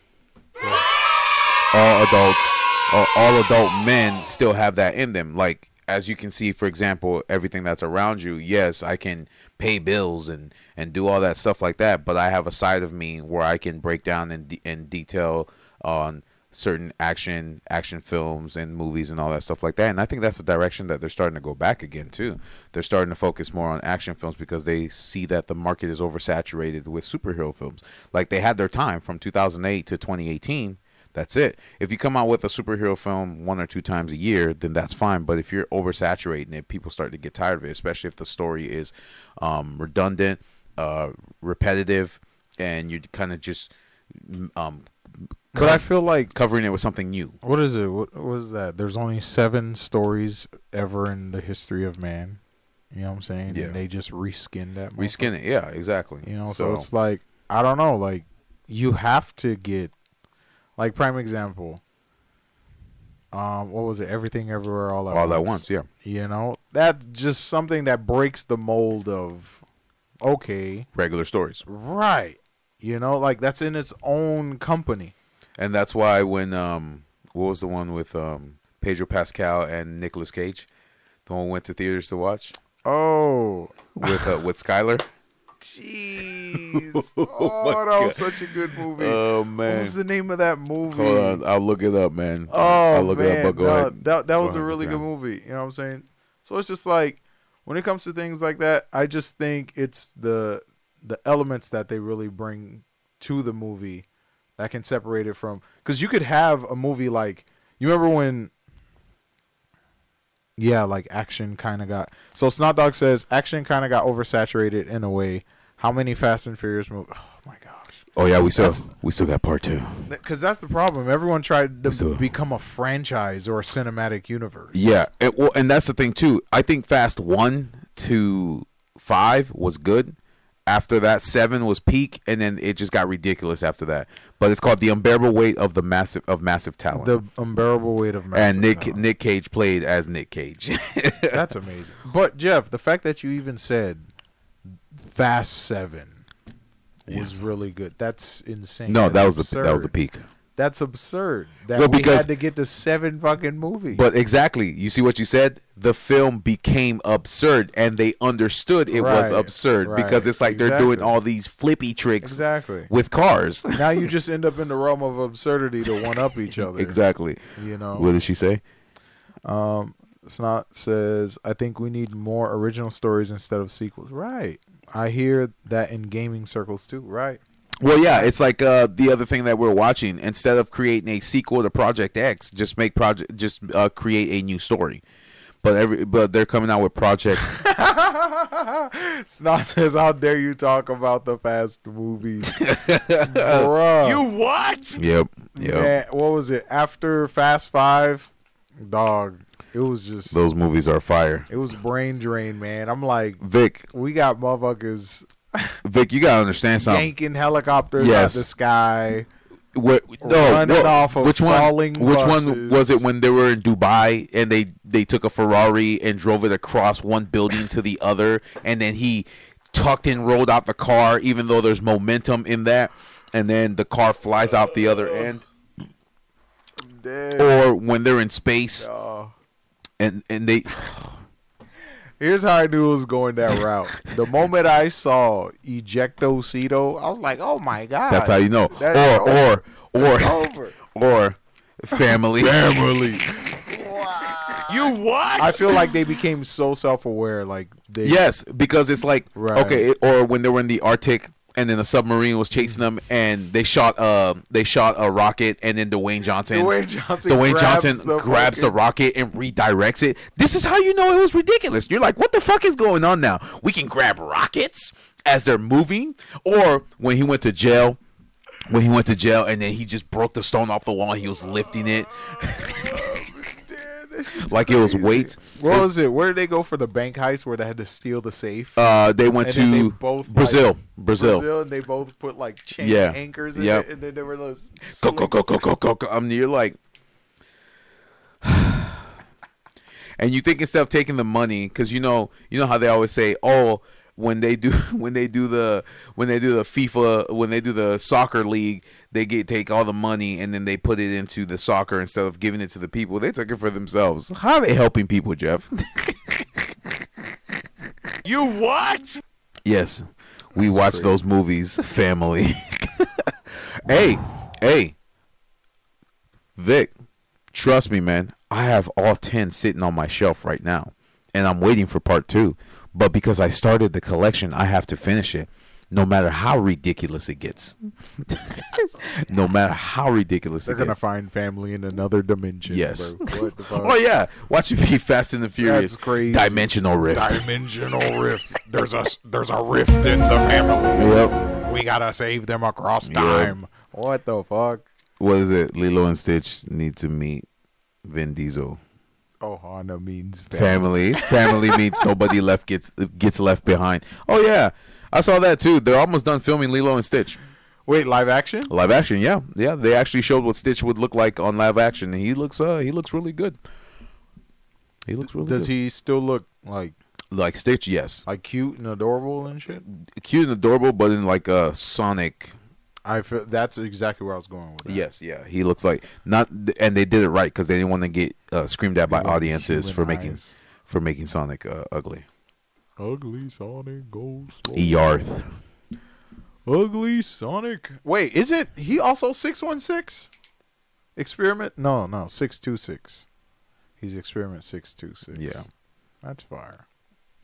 all adults, all, all adult men still have that in them. Like as you can see, for example, everything that's around you. Yes, I can pay bills and and do all that stuff like that, but I have a side of me where I can break down in de- in detail on certain action action films and movies and all that stuff like that. And I think that's the direction that they're starting to go back again too. They're starting to focus more on action films because they see that the market is oversaturated with superhero films. Like they had their time from 2008 to 2018 that's it. If you come out with a superhero film one or two times a year, then that's fine. But if you're oversaturating it, people start to get tired of it, especially if the story is um, redundant, uh, repetitive, and you're kind of just um, But I feel like covering it with something new. what is it? What, was that? There's only seven stories ever in the history of man. You know what I'm saying? Yeah. And they just reskin that. Reskin it, yeah, exactly. You know, so, it's like I don't know, like you have to get like prime example. Um, what was it? Everything, everywhere, all at all once. at once, yeah. You know, that's just something that breaks the mold of okay, Regular stories. right? You know, like that's in its own company. And that's why when um what was the one with um Pedro Pascal and Nicolas Cage? The one we went to theaters to watch Oh, with uh, with Skylar. jeez! Oh, oh, that was such a good movie. Oh what man. was the name of that movie? Hold on, I'll look it up, man. Oh I'll look man, it up. But go no, ahead. that that Go was a really good movie. You know what I'm saying? So it's just like when it comes to things like that, I just think it's the the elements that they really bring to the movie that can separate it from because you could have a movie like you remember when yeah like action kind of got so snot dog says action kind of got oversaturated in a way how many fast and furious movies oh my gosh Oh yeah, we still That's- we still got part two. because that's the problem everyone tried to So- become a franchise or a cinematic universe Yeah, it, well, and that's the thing too. I think Fast one to five was good. After that, seven was peak, and then it just got ridiculous after that. But it's called the unbearable weight of the massive of massive talent. The unbearable weight of massive. and Nick talent. Nick Cage played as Nick Cage. That's amazing. But Jeff, the fact that you even said Fast Seven was really good. That's insane. no, That's that was the that was absurd. peak. That's absurd. That Well, we had to get to seven fucking movies. But exactly, you see what you said. The film became absurd, and they understood it was Right, absurd because it's like they're doing all these flippy tricks exactly. with cars. now you just end up in the realm of absurdity to one up each other. exactly. You know. What did she say? Um, Snot says, I think we need more original stories instead of sequels. Right. I hear that in gaming circles too. Right. Well, yeah, it's like uh, the other thing that we're watching. Instead of creating a sequel to Project X, just make project, just uh, create a new story. But every, but they're coming out with Project. Snot says, How dare you talk about the fast movies? Bruh. You what? yep, yep. Man, what was it? After Fast Five? Dog. It was just Those movies are fire. it was brain drain, man. I'm like, Vic, we got motherfuckers Vic, you gotta understand something. yanking helicopters Yes. out the sky. What, no, what- off of which one? falling Which one was it when they were in Dubai and they they took a Ferrari and drove it across one building to the other, and then he tucked and rolled out the car, even though there's momentum in that, and then the car flies out the other end. Or when they're in space Oh. And and they Here's how I knew it was going that route. The moment I saw Ejecto Seato, I was like, "Oh my god!" that's how you know. That's Or or or over. or family. Family. You what? I feel like they became so self-aware. Like they, Yes, because it's like Right. okay, or when they were in the Arctic and then a submarine was chasing them and they shot uh they shot a rocket and then Dwayne Johnson Dwayne Johnson. Dwayne grabs Johnson the grabs the fucking- rocket and redirects it. This is how you know it was ridiculous. You're like, what the fuck is going on now? We can grab rockets as they're moving, or when he went to jail. When he went to jail and then he just broke the stone off the wall and he was lifting it like it was weights. What was it? Where did they go for the bank heist where they had to steal the safe? Uh, they went And then they to both, like, Brazil. Brazil. Brazil, and they both put like chain Yeah. anchors in Yep. it, and then they were those. go go go go go go go. I mean, you're like, and you think instead of taking the money, because you know, you know how they always say, oh, when they do when they do the when they do the FIFA when they do the soccer league, they get take all the money and then they put it into the soccer instead of giving it to the people. They took it for themselves. How are they helping people, Jeff? You what? Yes, we watch crazy. those movies, family. hey, hey, Vic, trust me, man. I have all ten sitting on my shelf right now, and I'm waiting for part two. But because I started the collection, I have to finish it, no matter how ridiculous it gets. no matter how ridiculous They're it gonna gets. find family in another dimension. Yes. bro. What the fuck? Oh yeah, watch it be Fast and the Furious. That's crazy. Dimensional rift. Dimensional rift. There's a there's a rift in the family. Yep. We gotta save them across Yep. time. What the fuck? What is it? Lilo and Stitch need to meet Vin Diesel. Oh, Honda means Family. Family means nobody left gets gets left behind. Oh yeah, I saw that too. They're almost done filming Lilo and Stitch. Wait, live action? Live action, yeah, yeah. They actually showed what Stitch would look like on live action, and he looks uh he looks really good. He looks really Does good. he still look like like Stitch? Yes, like cute and adorable and shit? cute and adorable, but in like a Sonic. I feel that's exactly where I was going with that. Yes, yeah. He looks like not, and they did it right because they didn't want to get uh, screamed at by audiences for making eyes. for making Sonic uh, ugly. Ugly Sonic goes slow. Earth. Ugly Sonic. Wait, is it he also six one six? Experiment? No, no, six two six. He's experiment six two six. Yeah. that's fire.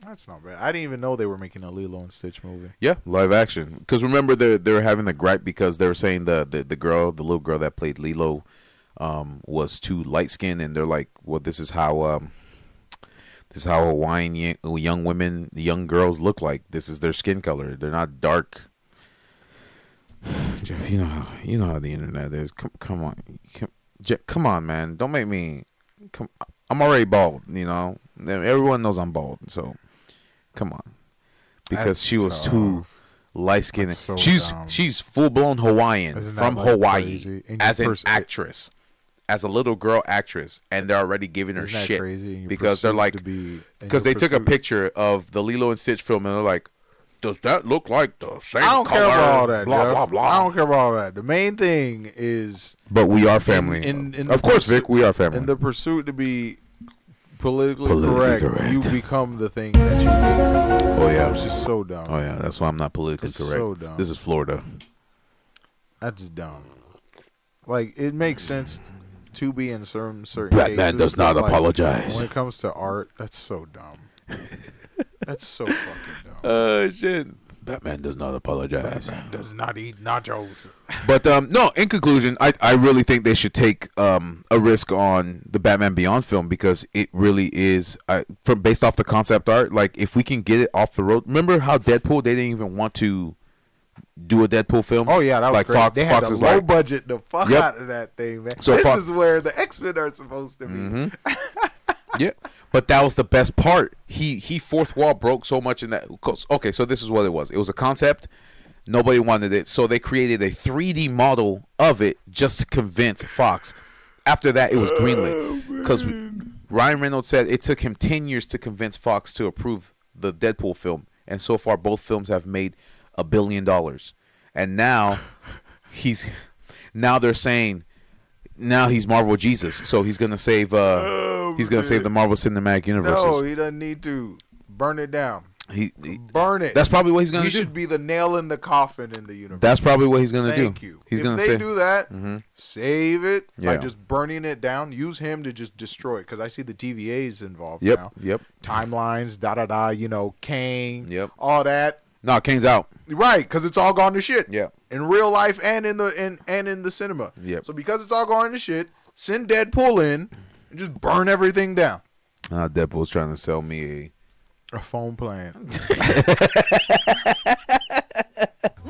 That's not bad. I didn't even know they were making a Lilo and Stitch movie. Yeah, live action. Because remember, they they were having the gripe because they were saying the, the the girl, the little girl that played Lilo, um, was too light skinned, and they're like, well, this is how um, this is how Hawaiian young women, young girls look like. This is their skin color. They're not dark. Jeff, you know how you know how the internet is. Come, come on, come, Jeff, come on, man. Don't make me. Come, I'm already bald. You know, everyone knows I'm bald. So, come on, because That's she was too light skinned. So she's dumb. she's full blown Hawaiian from like, Hawaii as an actress, as a little girl actress, and they're already giving her shit crazy? Because they're like in because they took a picture of the Lilo and Stitch film and they're like, does that look like the same I don't color? care about all that. Blah Jeff. blah blah. I don't care about all that. The main thing is But we are family. in- in of course, pursuit- Vic, we are family. in the pursuit to be politically, Politically correct, correct. you become the thing that you oh yeah. Which is so dumb. Oh yeah. That's why I'm not politically It's correct. so dumb. This is Florida. That's dumb. Like it makes sense to be in certain certain Batman cases, does not but, like, apologize. When it comes to art, that's so dumb. that's so fucking dumb. Uh shit. Batman does not apologize. Batman does not eat nachos. But um, no. In conclusion, I, I really think they should take um, a risk on the Batman Beyond film because it really is uh, from based off the concept art. Like if we can get it off the road. Remember how Deadpool they didn't even want to do a Deadpool film. Oh yeah, that was like crazy. Fox. they Fox had is to low like budget the fuck Yep. out of that thing, man. So this Fox- is where the X Men are supposed to be. Mhm. yeah, but that was the best part. He he fourth wall broke so much in that. Okay, so this is what it was. It was a concept. Nobody wanted it, so they created a 3D model of it just to convince Fox. After that, it was greenlit because Ryan Reynolds said it took him 10 years to convince Fox to approve the Deadpool film, and so far both films have made a billion dollars. And now he's now they're saying now he's Marvel Jesus, so he's gonna save uh Oh, he's gonna save the Marvel Cinematic Universe. No, he doesn't need to burn it down. he, he- Burn it. that's probably what he's gonna do. he do. should be the nail in the coffin in the universe. That's probably what he's gonna Thank do. you. He's if gonna they do that, mm-hmm. save it by just burning it down. Use him to just destroy it because I see the TVAs involved Yep, now. yep, Timelines, da da da. You know, Kang, Yep. all that. No, Kang's out. Right, because it's all gone to shit. Yeah. In real life and in the in and in the cinema. Yeah. So because it's all gone to shit, send Deadpool in and just burn everything down. Uh, Deadpool's trying to sell me A phone plan.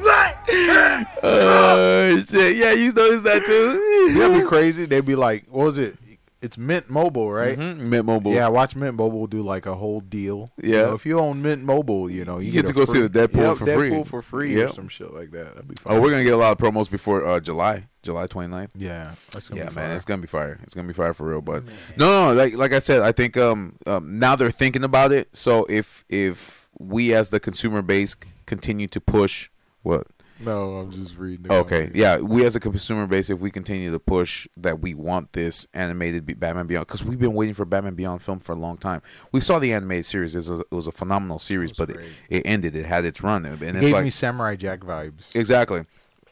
a. Oh shit! Yeah, you noticed that too. That'd be crazy. They'd be like, what was it? It's Mint Mobile, right? Mhm, Mint Mobile. Yeah, watch Mint Mobile do like a whole deal. You Yeah. know, if you own Mint Mobile, you know, you, You get to a go see the Deadpool Yep, for free. Deadpool for free Yep. or some shit like that. That'd be fun. Oh, we're gonna get a lot of promos before uh, July, July 29th. yeah, that's gonna Yeah, be man, fun. it's gonna be fire. It's gonna be fire for real. But no, no, like like I said, I think um, um now they're thinking about it. So if if we as the consumer base continue to push what No, I'm just reading. Okay, yeah, we as a consumer base, if we continue to push that we want this animated Batman Beyond, because we've been waiting for Batman Beyond film for a long time. We saw the animated series; it was a, it was a phenomenal series, was but it, it ended. It had its run, and It it's gave like me Samurai Jack vibes. exactly,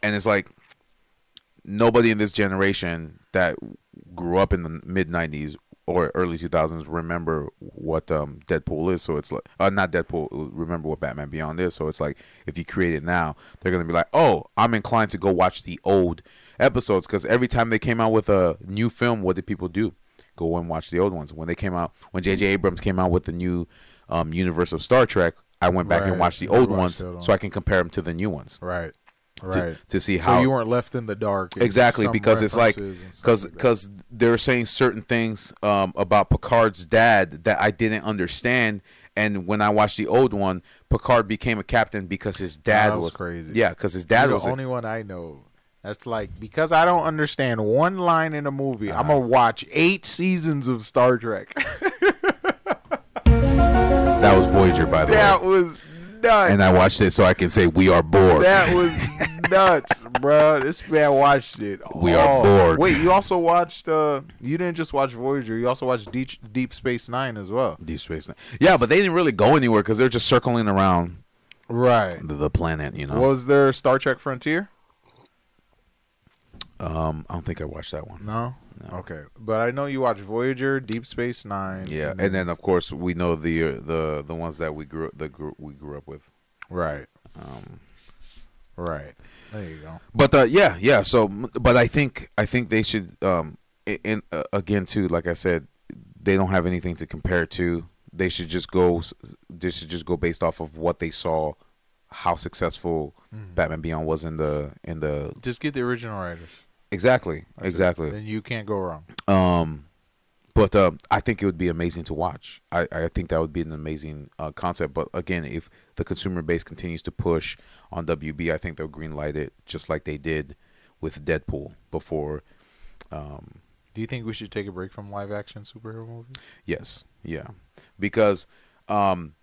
and it's like nobody in this generation that grew up in the mid '90s or early 2000s remember what um, Deadpool is. So it's like, uh, not Deadpool. Remember what Batman Beyond is. So it's like, if you create it now, they're gonna be like, oh, I'm inclined to go watch the old episodes because every time they came out with a new film, what did people do? Go and watch the old ones. When they came out, when J.J. Abrams came out with the new um, universe of Star Trek, I went back and watched the old watched ones so I can compare them to the new ones Right, to, right. to see so how you weren't left in the dark. exactly because it's like because like because they're saying certain things um, about Picard's dad that I didn't understand. And when I watched the old one, Picard became a captain because his dad was was crazy. Yeah, because his dad You're was the a- only one I know. That's like because I don't understand one line in a movie. I'm Uh-huh. gonna watch eight seasons of Star Trek. that was Voyager by the that way. was nuts. And I watched it so I can say we are Borg. that was nuts, bro. This man watched it. We are Borg. Wait, you also watched? uh You didn't just watch Voyager. You also watched Deep, Deep Space Nine as well. Deep Space Nine. Yeah, but they didn't really go anywhere because they're just circling around Right. the, the planet. You know. Was there Star Trek Frontier? um, I don't think I watched that one. No. No. Okay, but I know you watch Voyager, Deep Space Nine. Yeah, and then of course we know the uh, the the ones that we grew the grew, we grew up with. right, Um, right. There you go. But uh, yeah, yeah. So, but I think I think they should. Um, in uh, again too, like I said, they don't have anything to compare to. They should just go. They should just go based off of what they saw, how successful Mm-hmm. Batman Beyond was in the in the Just get the original writers. Exactly That's it. exactly. Then you can't go wrong. Um, but uh, I think it would be amazing to watch. I, I think that would be an amazing uh, concept. But again, if the consumer base continues to push on WB, I think they'll greenlight it just like they did with Deadpool before. Um, Do you think we should take a break from live action superhero movies? yes, yeah, because um,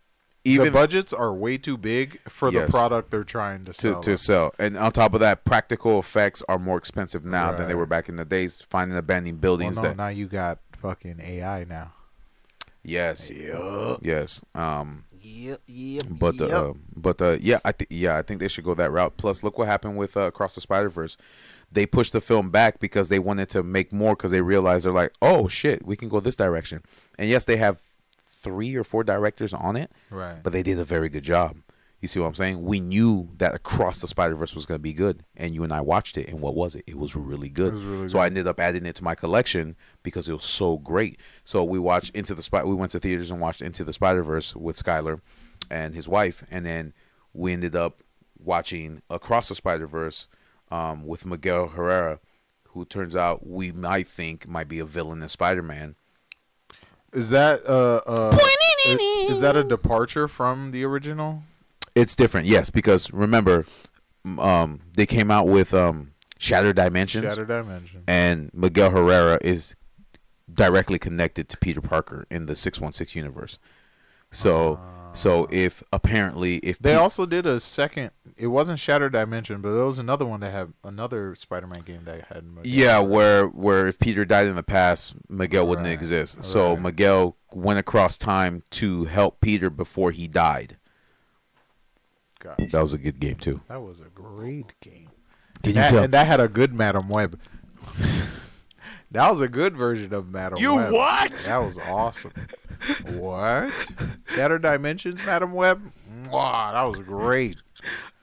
even the budgets are way too big for Yes. the product they're trying to to, sell. to sell. And on top of that, practical effects are more expensive now than they were back in the days. Finding abandoned well, buildings no, that now you got fucking AI now. yes, Yep. yes. Um, Yep, yep. but uh, but uh, yeah, I think yeah, I think they should go that route. Plus, look what happened with uh, Across the Spider Verse. They pushed the film back because they wanted to make more because they realized they're like, oh shit, we can go this direction. And yes, they have three or four directors on it, Right. but they did a very good job. You see what I'm saying? We knew that Across the Spider Verse was going to be good, and you and I watched it, and what was it? It was really good. Was really so good. I ended up adding it to my collection because it was so great. So we watched Into the Spider. We went to theaters and watched Into the Spider Verse with Skylar and his wife, and then we ended up watching Across the Spider Verse um, with Miguel O'Hara, who turns out we might think might be a villain in Spider Man. Is that uh, uh is, is that a departure from the original? It's different, yes, because remember, um, they came out with um, Shattered Dimensions, Shattered Dimension. and Miguel O'Hara is directly connected to Peter Parker in the six one six universe. So, so if apparently if They Pe- also did a second. It wasn't Shattered Dimension, but there was another one that had another Spider-Man game that had. Miguel. yeah, where where if Peter died in the past, Miguel wouldn't Right, exist. So. Miguel went across time to help Peter before he died. God, That was a good game too. that was a great game. Can And you that, tell? and that had a good Madam Web. that was a good version of Madam You Web. what? That was awesome. what? Shattered Dimensions, Madam Web. Wow, that was great.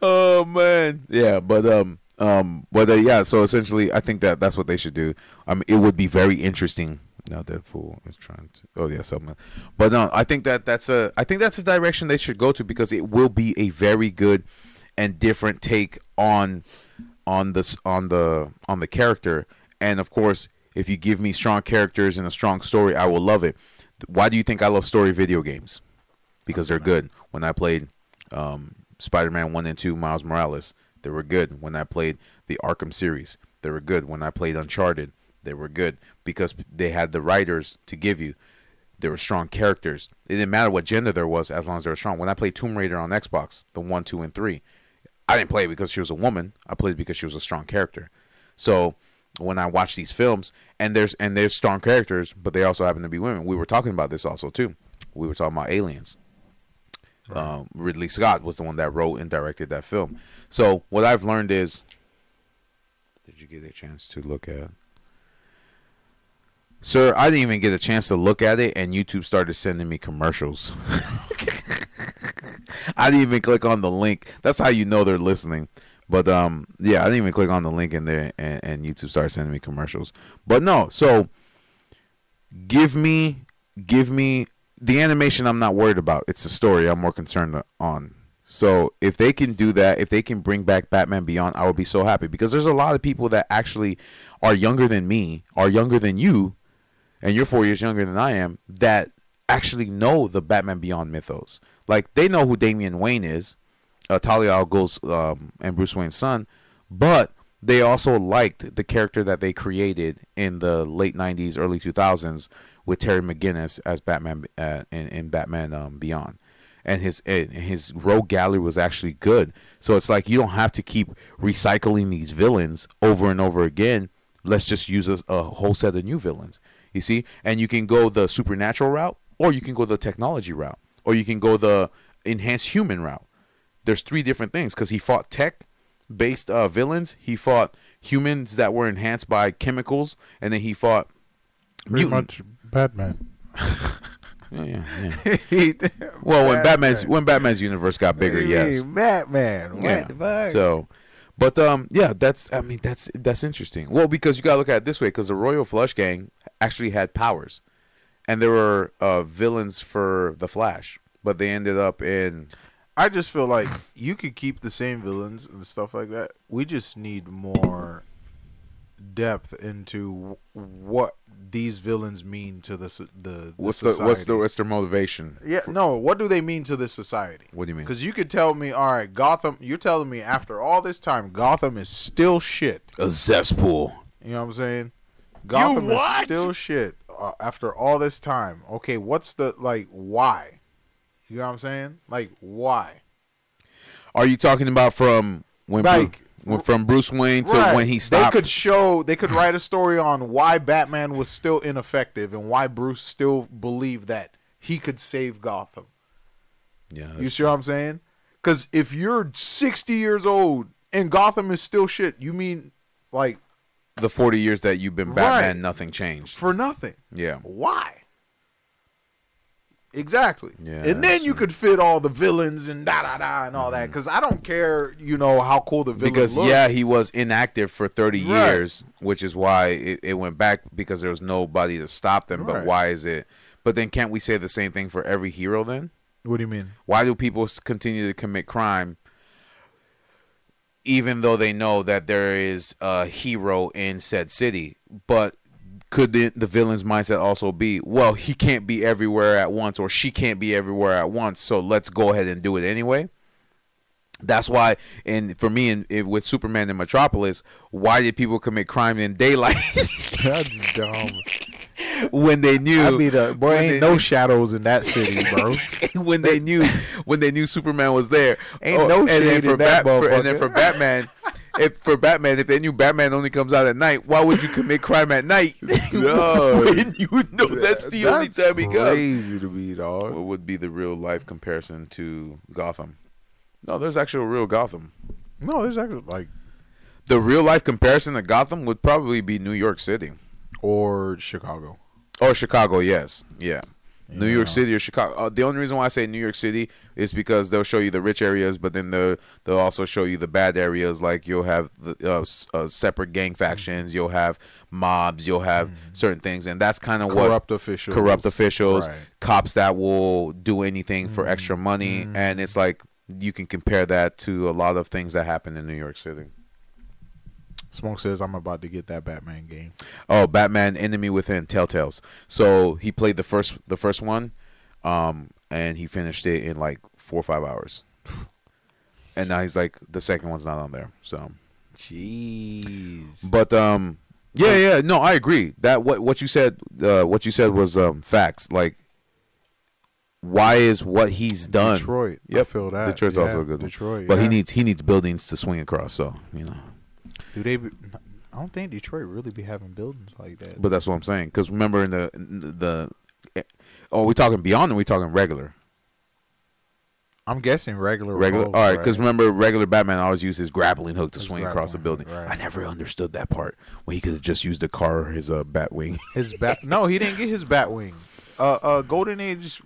Oh man, yeah, but um, um, but uh, yeah. So essentially, I think that that's what they should do. I mean, it would be very interesting. Now Deadpool is trying to. Oh yeah, something. But no, I think that that's a. I think that's a direction they should go to because it will be a very good and different take on on this on the on the character. And of course, if you give me strong characters and a strong story, I will love it. Why do you think I love story video games? Because they're good. When I played um, Spider-Man One and Two, Miles Morales, they were good. When I played the Arkham series, they were good. When I played Uncharted, they were good because they had the writers to give you. They were strong characters. It didn't matter what gender there was as long as they were strong. When I played Tomb Raider on Xbox, the one, two, and three, I didn't play it because she was a woman. I played because she was a strong character. So when I watch these films, and there's and there's strong characters, but they also happen to be women. We were talking about this also too. We were talking about aliens. Um, Ridley Scott was the one that wrote and directed that film. So what I've learned is, did you get a chance to look at? Sir, I didn't even get a chance to look at it, and YouTube started sending me commercials. I didn't even click on the link. That's how you know they're listening. But um, yeah, I didn't even click on the link in there, and, and YouTube started sending me commercials. But no, so give me, give me the animation. I'm not worried about. It's the story I'm more concerned on. So if they can do that, if they can bring back Batman Beyond, I would be so happy because there's a lot of people that actually are younger than me, are younger than you, and you're four years younger than I am, that actually know the Batman Beyond mythos. Like they know who Damian Wayne is, uh, Talia al Ghul's um, and Bruce Wayne's son, but they also liked the character that they created in the late '90s, early 2000s with Terry McGinnis as Batman uh, in, in Batman um, Beyond, and his and his rogue gallery was actually good. So it's like you don't have to keep recycling these villains over and over again. Let's just use a, a whole set of new villains. You see, and you can go the supernatural route, or you can go the technology route, or you can go the enhanced human route. There's three different things because he fought tech based uh, villains, he fought humans that were enhanced by chemicals, and then he fought Pretty mutant. much Batman. Yeah, yeah, yeah. Well, when Batman's when Batman's universe got bigger, yes. Batman. What Yeah. the fuck? So, but um, yeah, that's I mean that's that's interesting. Well, because you gotta look at it this way, because the Royal Flush Gang actually had powers, and there were uh, villains for the Flash, but they ended up in I just feel like you could keep the same villains and stuff like that. We just need more depth into what these villains mean to the the, the what's the what's the what's their motivation? yeah no what do they mean to this society? What do you mean? Because you could tell me, all right, Gotham. You're telling me after all this time, Gotham is still shit. A cesspool. You know what I'm saying? Gotham is still shit uh, after all this time. Okay, what's the like? Why? You know what I'm saying? Like why? Are you talking about from when Like- from Bruce Wayne to Right. when he stopped? They could show. They could write a story on why Batman was still ineffective and why Bruce still believed that he could save Gotham. yeah, You see what I'm saying? Because if you're 60 years old and Gotham is still shit, you mean like the 40 years that you've been Batman, Right. nothing changed. for nothing? Yeah. Why? Exactly. Yeah, and then you could fit all the villains and da da da and all that. Mm-hmm. Because I don't care, you know, how cool the villain Because looks. yeah, he was inactive for 30 Right. years, which is why it, it went back because there was nobody to stop them. But why is it? But then can't we say the same thing for every hero then? What do you mean? Why do people continue to commit crime even though they know that there is a hero in said city? But could the, the villain's mindset also be, well, he can't be everywhere at once or she can't be everywhere at once, so let's go ahead and do it anyway? That's why, and for me, in, with Superman in Metropolis, why did people commit crime in daylight That's dumb. when they knew I'd be the boy. Ain't no knew- shadows in that city, bro. when they knew when they knew Superman was there. Oh, Ain't no oh, and then for in that for- and then for Batman, if for Batman, if they knew Batman only comes out at night, why would you commit crime at night? No. when you know that's the only time he comes. Crazy to me, dog. What would be the real life comparison to Gotham? No, there's actually a real Gotham. No, there's actually like The real life comparison to Gotham would probably be New York City or Chicago. or Chicago. Yes, yeah. New York City or Chicago. Uh, the only reason why I say New York City is because they'll show you the rich areas, but then they'll they'll also show you the bad areas. Like you'll have the uh, uh, separate gang factions, you'll have mobs, you'll have certain things, and that's kind of what Corrupt officials. corrupt officials, Right. cops that will do anything for extra money, and it's like you can compare that to a lot of things that happen in New York City. Smoke says I'm about to get that Batman game. Oh, Batman Enemy Within Telltales. So he played the first the first one, um, and he finished it in like four or five hours. And now he's like the second one's not on there. So, Jeez. but um, yeah, yeah, no, I agree that what what you said uh, what you said was um facts. Like, why is what he's done? Detroit. I Yep. feel that. Detroit's Yeah, also a good one. Detroit. But he needs he needs buildings to swing across. So you know. Do they? Be, I don't think Detroit really be having buildings like that. But that's what I'm saying. Because remember in the in the, the oh, we talking beyond or we talking regular? I'm guessing regular. Regular. both, All right, because right? remember, regular Batman always used his grappling hook to His swing across the building. hook, I never understood that part when he could have just used the car or his uh, bat wing. his bat. no, he didn't get his Batwing. Uh, uh, Golden Age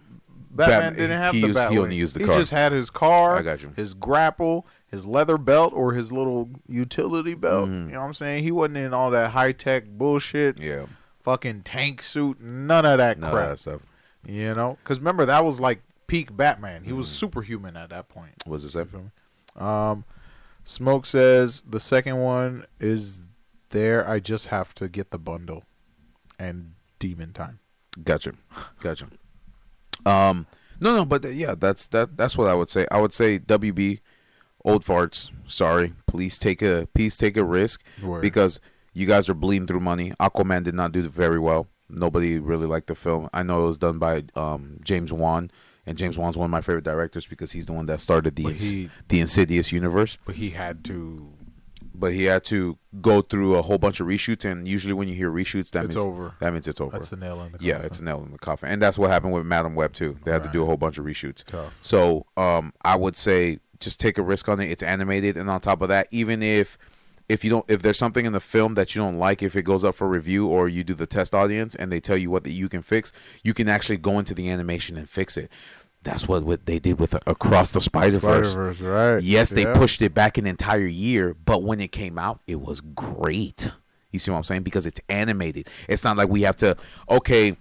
Batman Batman- didn't have he the used- he Batwing. only used the he car. just had his car. I got you. His grapple, his leather belt, or his little utility belt. Mhm. You know what I'm saying? He wasn't in all that high tech bullshit. yeah, Fucking tank suit. None of that no, crap. that stuff. You know, because remember that was like peak Batman. He Mm. was superhuman at that point. What's it say? Um, Smoke says the second one is there. I just have to get the bundle and Demon Time. Gotcha, gotcha. Um, no, no, but uh, yeah, that's that. That's what I would say. I would say WB, old farts. Sorry, please take a please take a risk Word. because you guys are bleeding through money. Aquaman did not do very well. Nobody really liked the film. I know it was done by um, James Wan, and James Wan's one of my favorite directors because he's the one that started the he- the Insidious universe. but he had to. But he had to go through a whole bunch of reshoots, and usually when you hear reshoots, that It's means over. that means it's over. That's the nail in the coffin. Yeah, it's a nail in the coffin, and that's what happened with Madam Web too. They had to do a whole bunch of reshoots. Tough. So, um, I would say just take a risk on it. It's animated, and on top of that, even if if you don't, if there's something in the film that you don't like, if it goes up for review or you do the test audience and they tell you what that you can fix, you can actually go into the animation and fix it. That's what, what they did with Across the Spider Verse. Right? Yes, they Yeah. pushed it back an entire year, but when it came out, it was great. You see what I'm saying? Because it's animated. It's not like we have to, okay,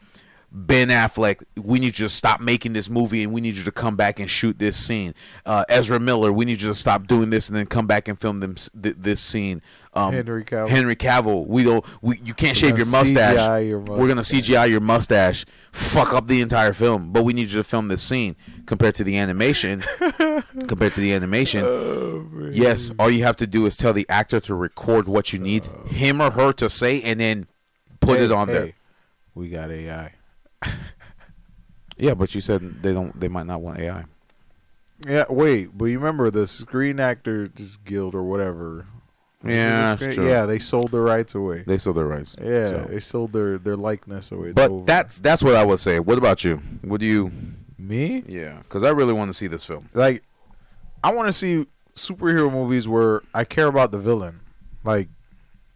Ben Affleck, we need you to stop making this movie and we need you to come back and shoot this scene. Uh, Ezra Miller, we need you to stop doing this and then come back and film them th- this scene. Um, Henry Cavill. Henry Cavill, we don't. We, you can't shave your mustache. Your We're gonna. CGI your mustache, fuck up the entire film. But we need you to film this scene compared to the animation. compared to the animation, Oh, yes, all you have to do is tell the actor to record what you need him or her to say, and then put Hey, it on hey, there. We got AI. Yeah, but you said they don't. They might not want AI. Yeah, wait, but you remember the Screen Actors Guild or whatever? Yeah, Screen- that's true. yeah, they sold the rights away. They sold their rights. yeah, so. they sold their their likeness away. It's But over. that's that's what I would say. What about you? Would you? me. Yeah, because I really want to see this film. Like, I want to see superhero movies where I care about the villain. Like,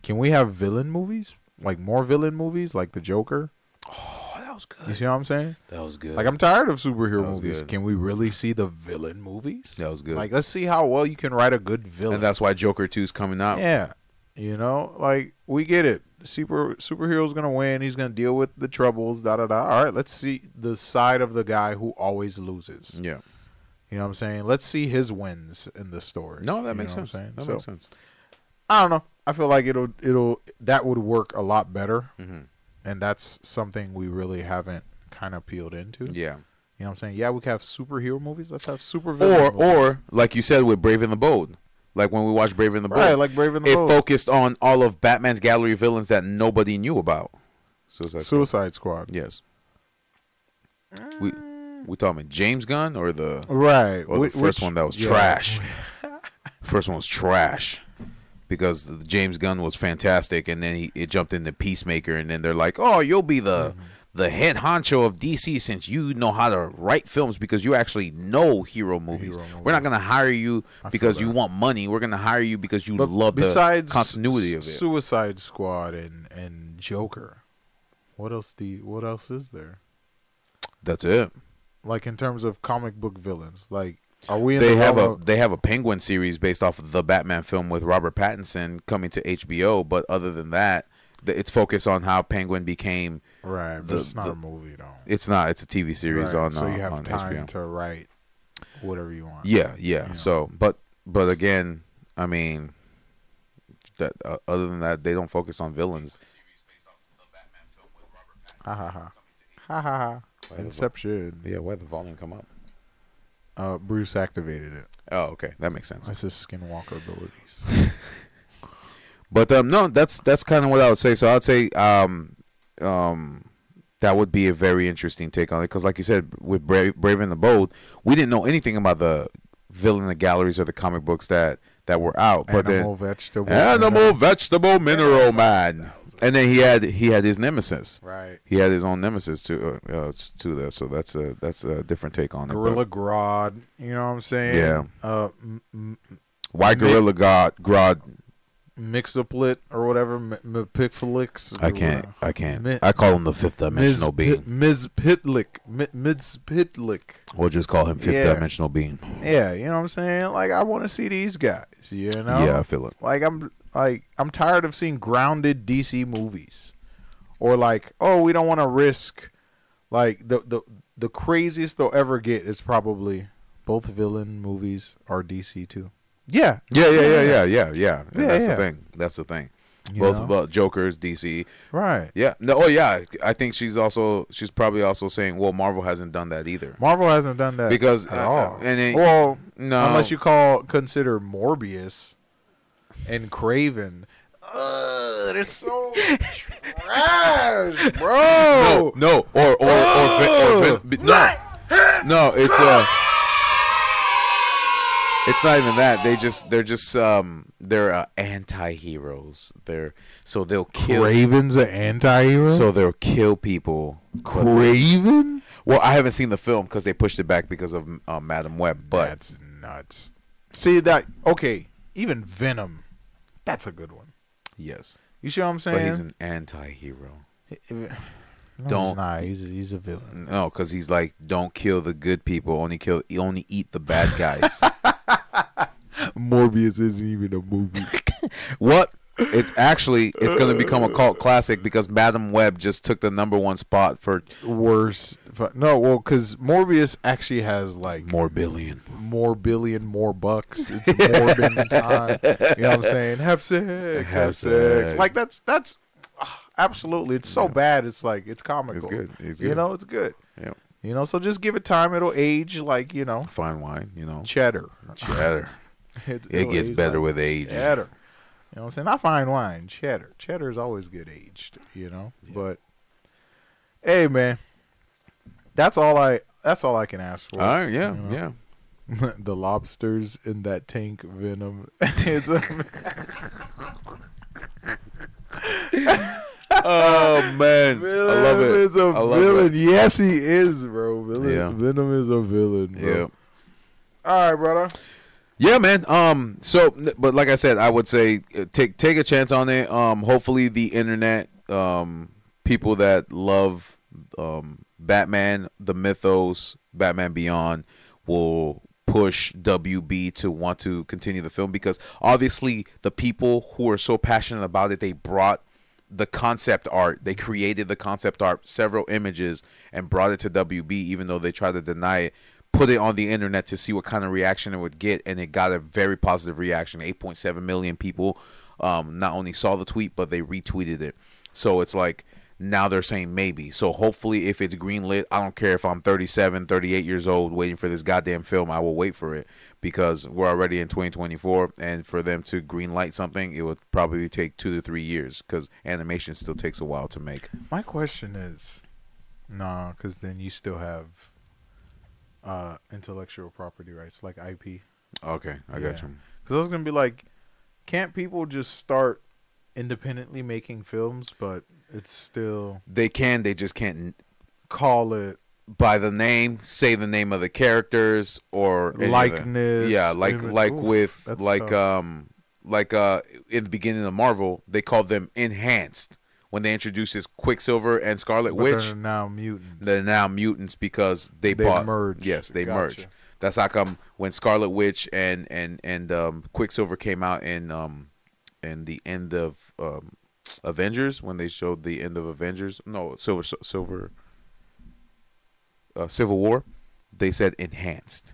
can we have villain movies? Like more villain movies, like the Joker. Oh, that was You good. see what I'm saying? That was good. Like, I'm tired of superhero movies. good. Can we really see the villain movies? that was good. Like, let's see how well you can write a good villain. and that's why Joker 2 is coming out. Yeah. You know, like we get it. Super superhero's gonna win. He's gonna deal with the troubles. Da da da. All right, let's see the side of the guy who always loses. Yeah. You know what I'm saying? Let's see his wins in the story. No, You that makes know what I'm sense. That So, makes sense. I don't know. I feel like it'll it'll that would work a lot better, hmm and that's something we really haven't kind of peeled into. Yeah. You know what I'm saying? Yeah, we can have superhero movies. Let's have super Or movies. or like you said with Brave and the Bold, like when we watched Brave and the Bold, right, like Brave and the it Bold. It focused on all of Batman's gallery villains that nobody knew about. Suicide. Squad. Suicide Squad. Yes. Mm. We we talking James Gunn or the Right. or the first one that was yeah. trash. First one was trash because the James Gunn was fantastic, and then he it jumped into Peacemaker, and then they're like, "Oh, you'll be the Mm-hmm. the head honcho of DC since you know how to write films because you actually know hero movies. Hero We're not gonna hire you I because you want money. We're gonna hire you because you But love the besides continuity of it." Suicide Squad and and Joker, what else do you, what else is there? That's it. Like in terms of comic book villains, like are we? In They the have a of- they have a Penguin series based off of the Batman film with Robert Pattinson coming to HBO, but other than that, it's focused on how Penguin became. right, but the- it's not the- a movie though. It's not. It's a TV series Right, on so uh, you have on time HBO. to write whatever you want. Yeah, yeah. Yeah. So, but but again, I mean, that uh, other than that, they don't focus on villains. Ha ha ha. Ha ha ha. Inception. Yeah, why the volume come up? Uh, Bruce activated it. Oh, okay, that makes sense. That's his skinwalker abilities. But um, no, that's that's kind of what I would say. So I'd say um, um, that would be a very interesting take on it because, like you said, with Brave, Brave and the Bold, we didn't know anything about the villain the galleries or the comic books that that were out. But Animal, then vegetable. animal, mineral. vegetable, mineral man, and then he had he had his nemesis. Right. He had his own nemesis to uh, uh, to that. So that's a that's a different take on it. Gorilla Grodd. You know what I'm saying? Yeah. Uh, m- m- Why Gorilla God Grodd? Mixaplit or whatever. M- M- Pixelix. I can't. I can't. Mi- I call him the fifth Ms. dimensional being. Pit, Ms. Pitlick. Ms. Pitlick. We'll just call him fifth Yeah. dimensional being. Yeah, you know what I'm saying? Like I want to see these guys, you know? Yeah, I feel it. Like I'm like I'm tired of seeing grounded DC movies. Or like, oh, we don't want to risk like the the the craziest they'll ever get is probably both villain movies are DC too. Yeah. Yeah, yeah, yeah, yeah, yeah, yeah. Yeah, that's yeah. the thing. That's the thing. You Both know? Joker's DC. Right. Yeah. No. Oh, yeah. I think she's also she's probably also saying, well, Marvel hasn't done that either. Marvel hasn't done that Because, at uh, all. and it- well, No. unless you call consider Morbius and Kraven. Ugh, they're so trash, bro. no, no, or or or, or Vin- no, no. It's uh, it's not even that. They just they're just um they're uh, anti-heroes. They're so they'll kill. Kraven's an anti-hero. So they'll kill people. Kraven? Well, I haven't seen the film because they pushed it back because of uh, Madam Web. But that's nuts. See that? Okay, even Venom, that's a good one. yes, You see what I'm saying? but he's an anti-hero. no, Don't- He's not. He's he's a villain. No, because he's like, don't kill the good people. Only kill, only eat the bad guys. Morbius isn't even a movie. what? It's actually it's going to become a cult classic because Madam Web just took the number one spot for Worse. fu- No, well, because Morbius actually has like more billion. more billion, more bucks. It's more than time. You know what I'm saying? Have sex, have, Have sex. sex. Like that's that's ah, absolutely. It's so bad. It's like it's comical. It's good. It's You know, it's good. Yep. You know, so just give it time. It'll age like you know Fine wine, you know. cheddar. Cheddar. It, It gets better like with age. cheddar. You know what I'm saying? Not fine wine, cheddar. Cheddar is always good aged. You know, but hey, man, that's all I that's all I can ask for. All right, yeah, You know? yeah. the lobsters in that tank venom. it's a, Oh man, I love Venom it. is a I love villain. it. Yes, he is, bro. Villain, Yeah. Venom is a villain. Bro. Yeah. All right, brother. Yeah, man. Um. So, but like I said, I would say uh, take take a chance on it. Um. Hopefully, the internet, um, people that love, um, Batman, the mythos, Batman Beyond, will push WB to want to continue the film because obviously the people who are so passionate about it, they brought the concept art. They created the concept art, several images, and brought it to WB, even though they tried to deny it. Put it on the internet to see what kind of reaction it would get, and it got a very positive reaction. 8.7 million people um, not only saw the tweet, but they retweeted it. So it's like now they're saying maybe. So hopefully, if it's greenlit, I don't care if I'm 37, 38 years old waiting for this goddamn film. I will wait for it because we're already in 2024, and for them to greenlight something, it would probably take two to three years because animation still takes a while to make. My question is, nah, because then you still have uh, intellectual property rights, like IP. Okay, I got Yeah. you. Because I was gonna be like, can't people just start independently making films, but it's still They can, they just can't call it by the name, say the name of the characters or likeness? Yeah, like image- like with like tough. um like uh in the beginning of Marvel, they called them enhanced when they introduced this Quicksilver and Scarlet But Witch. they're now mutants. They're now mutants because they, They bought merged. Yes, they Gotcha. merged. That's how come when Scarlet Witch and and and um, Quicksilver came out in um in the end of um, Avengers when they showed the end of Avengers. No, Silver Silver uh, Civil War. They said enhanced.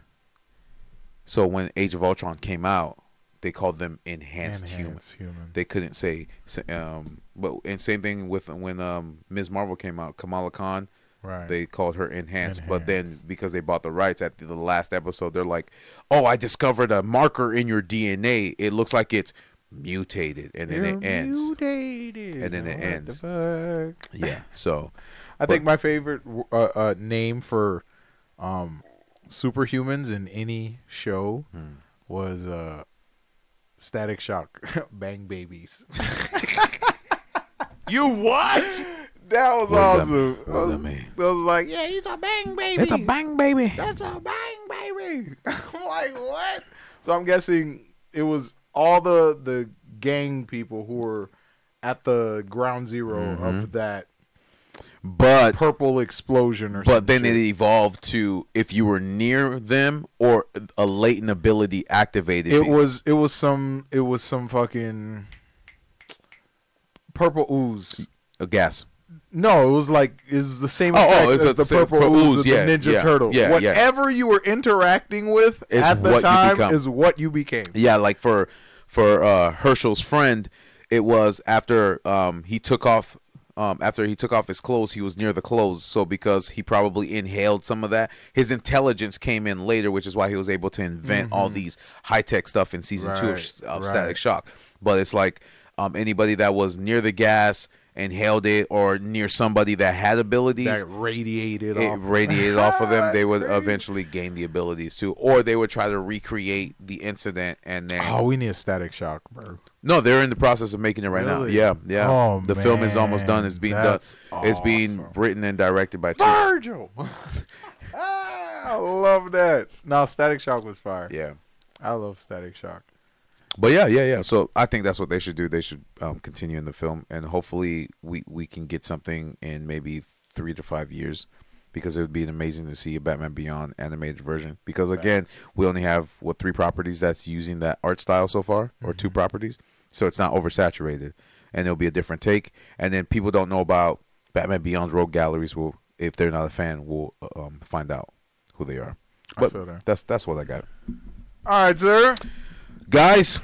So when Age of Ultron came out, they called them enhanced, humans Enhanced human. they couldn't say um but and same thing with when um Ms. Marvel came out Kamala Khan right. they called her enhanced, but then because they bought the rights at the, the last episode they're like oh I discovered a marker in your DNA it looks like it's mutated and then it You're ends mutated. And then it the ends. fuck? yeah so I think my favorite uh, uh, name for um, superhumans in any show Hmm. was uh, Static Shock, Bang Babies. You what? That was What does that- awesome. what does I was, that mean? I was like, yeah, he's a bang baby. It's a bang baby. That's a bang baby. I'm like, what? So I'm guessing it was all the the gang people who were at the ground 0 Mm-hmm. of that but purple explosion or something. but then it evolved to if you were near them or a latent ability activated it was it was some it was some fucking purple ooze. a gas No, it was like it was the same Oh, oh, it's as the purple ooze ooze, of yeah, the Ninja yeah, Turtle. yeah. Whatever you were interacting with Is at the time is what you became. Yeah, like for for uh, Herschel's friend, it was after um, he took off um, after he took off his clothes. He was near the clothes, so because he probably inhaled some of that, his intelligence came in later, which is why he was able to invent all these high tech stuff in season two of, Mm-hmm. Of right. Static Shock. But it's like um, anybody that was near the gas inhaled it, or near somebody that had abilities That radiated it off. radiated off of them, they would eventually gain the abilities too, or they would try to recreate the incident and then. Oh, we need a static shock, bro. no, they're in the process of making it right now. Yeah, yeah. Oh, the film is almost done. It's being that's done. It's being written and directed by. Virgil. ah, I love that. No, Static Shock was fire. Yeah, I love Static Shock. But yeah, yeah, yeah. So I think that's what they should do. They should um, continue in the film, and hopefully we we can get something in maybe three to five years. Because it would be amazing to see a Batman Beyond animated version. Because again, we only have what three properties that's using that art style so far, or two properties, so it's not oversaturated, and it'll be a different take. And then people don't know about Batman Beyond's rogue galleries. Will if they're not a fan, will um, find out who they are. But that. that's that's what I got. All right, sir. Guys,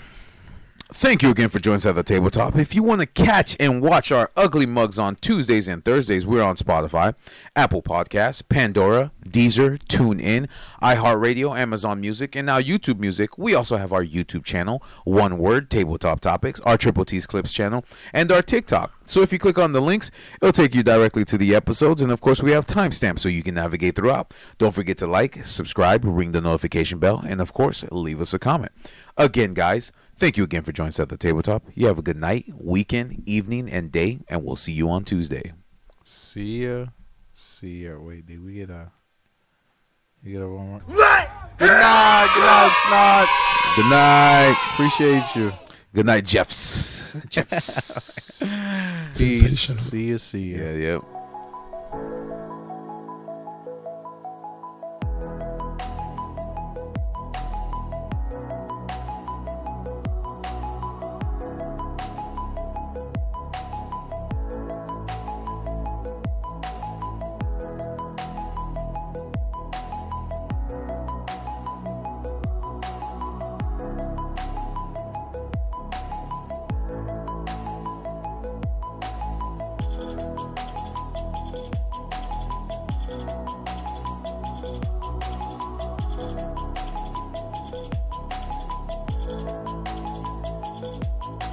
thank you again for joining us at the tabletop. If you want to catch and watch our ugly mugs on Tuesdays and Thursdays, we're on Spotify, Apple Podcasts, Pandora, Deezer, TuneIn, iHeartRadio, Amazon Music, and now YouTube Music. We also have our YouTube channel, One Word Tabletop Topics, our Triple T's Clips channel, and our TikTok. So if you click on the links, it'll take you directly to the episodes, and of course we have timestamps so you can navigate throughout. Don't forget to like, subscribe, ring the notification bell, and of course leave us a comment. Again, guys, thank you again for joining us at the tabletop. You have a good night, weekend, evening, and day, and we'll see you on Tuesday. See ya. See ya. Wait, did we get a? You get a one more? Good night. Good night, Snot. Good night. Appreciate you. Good night, Jeffs. Jeffs. Peace. See ya. See ya. yeah, yep.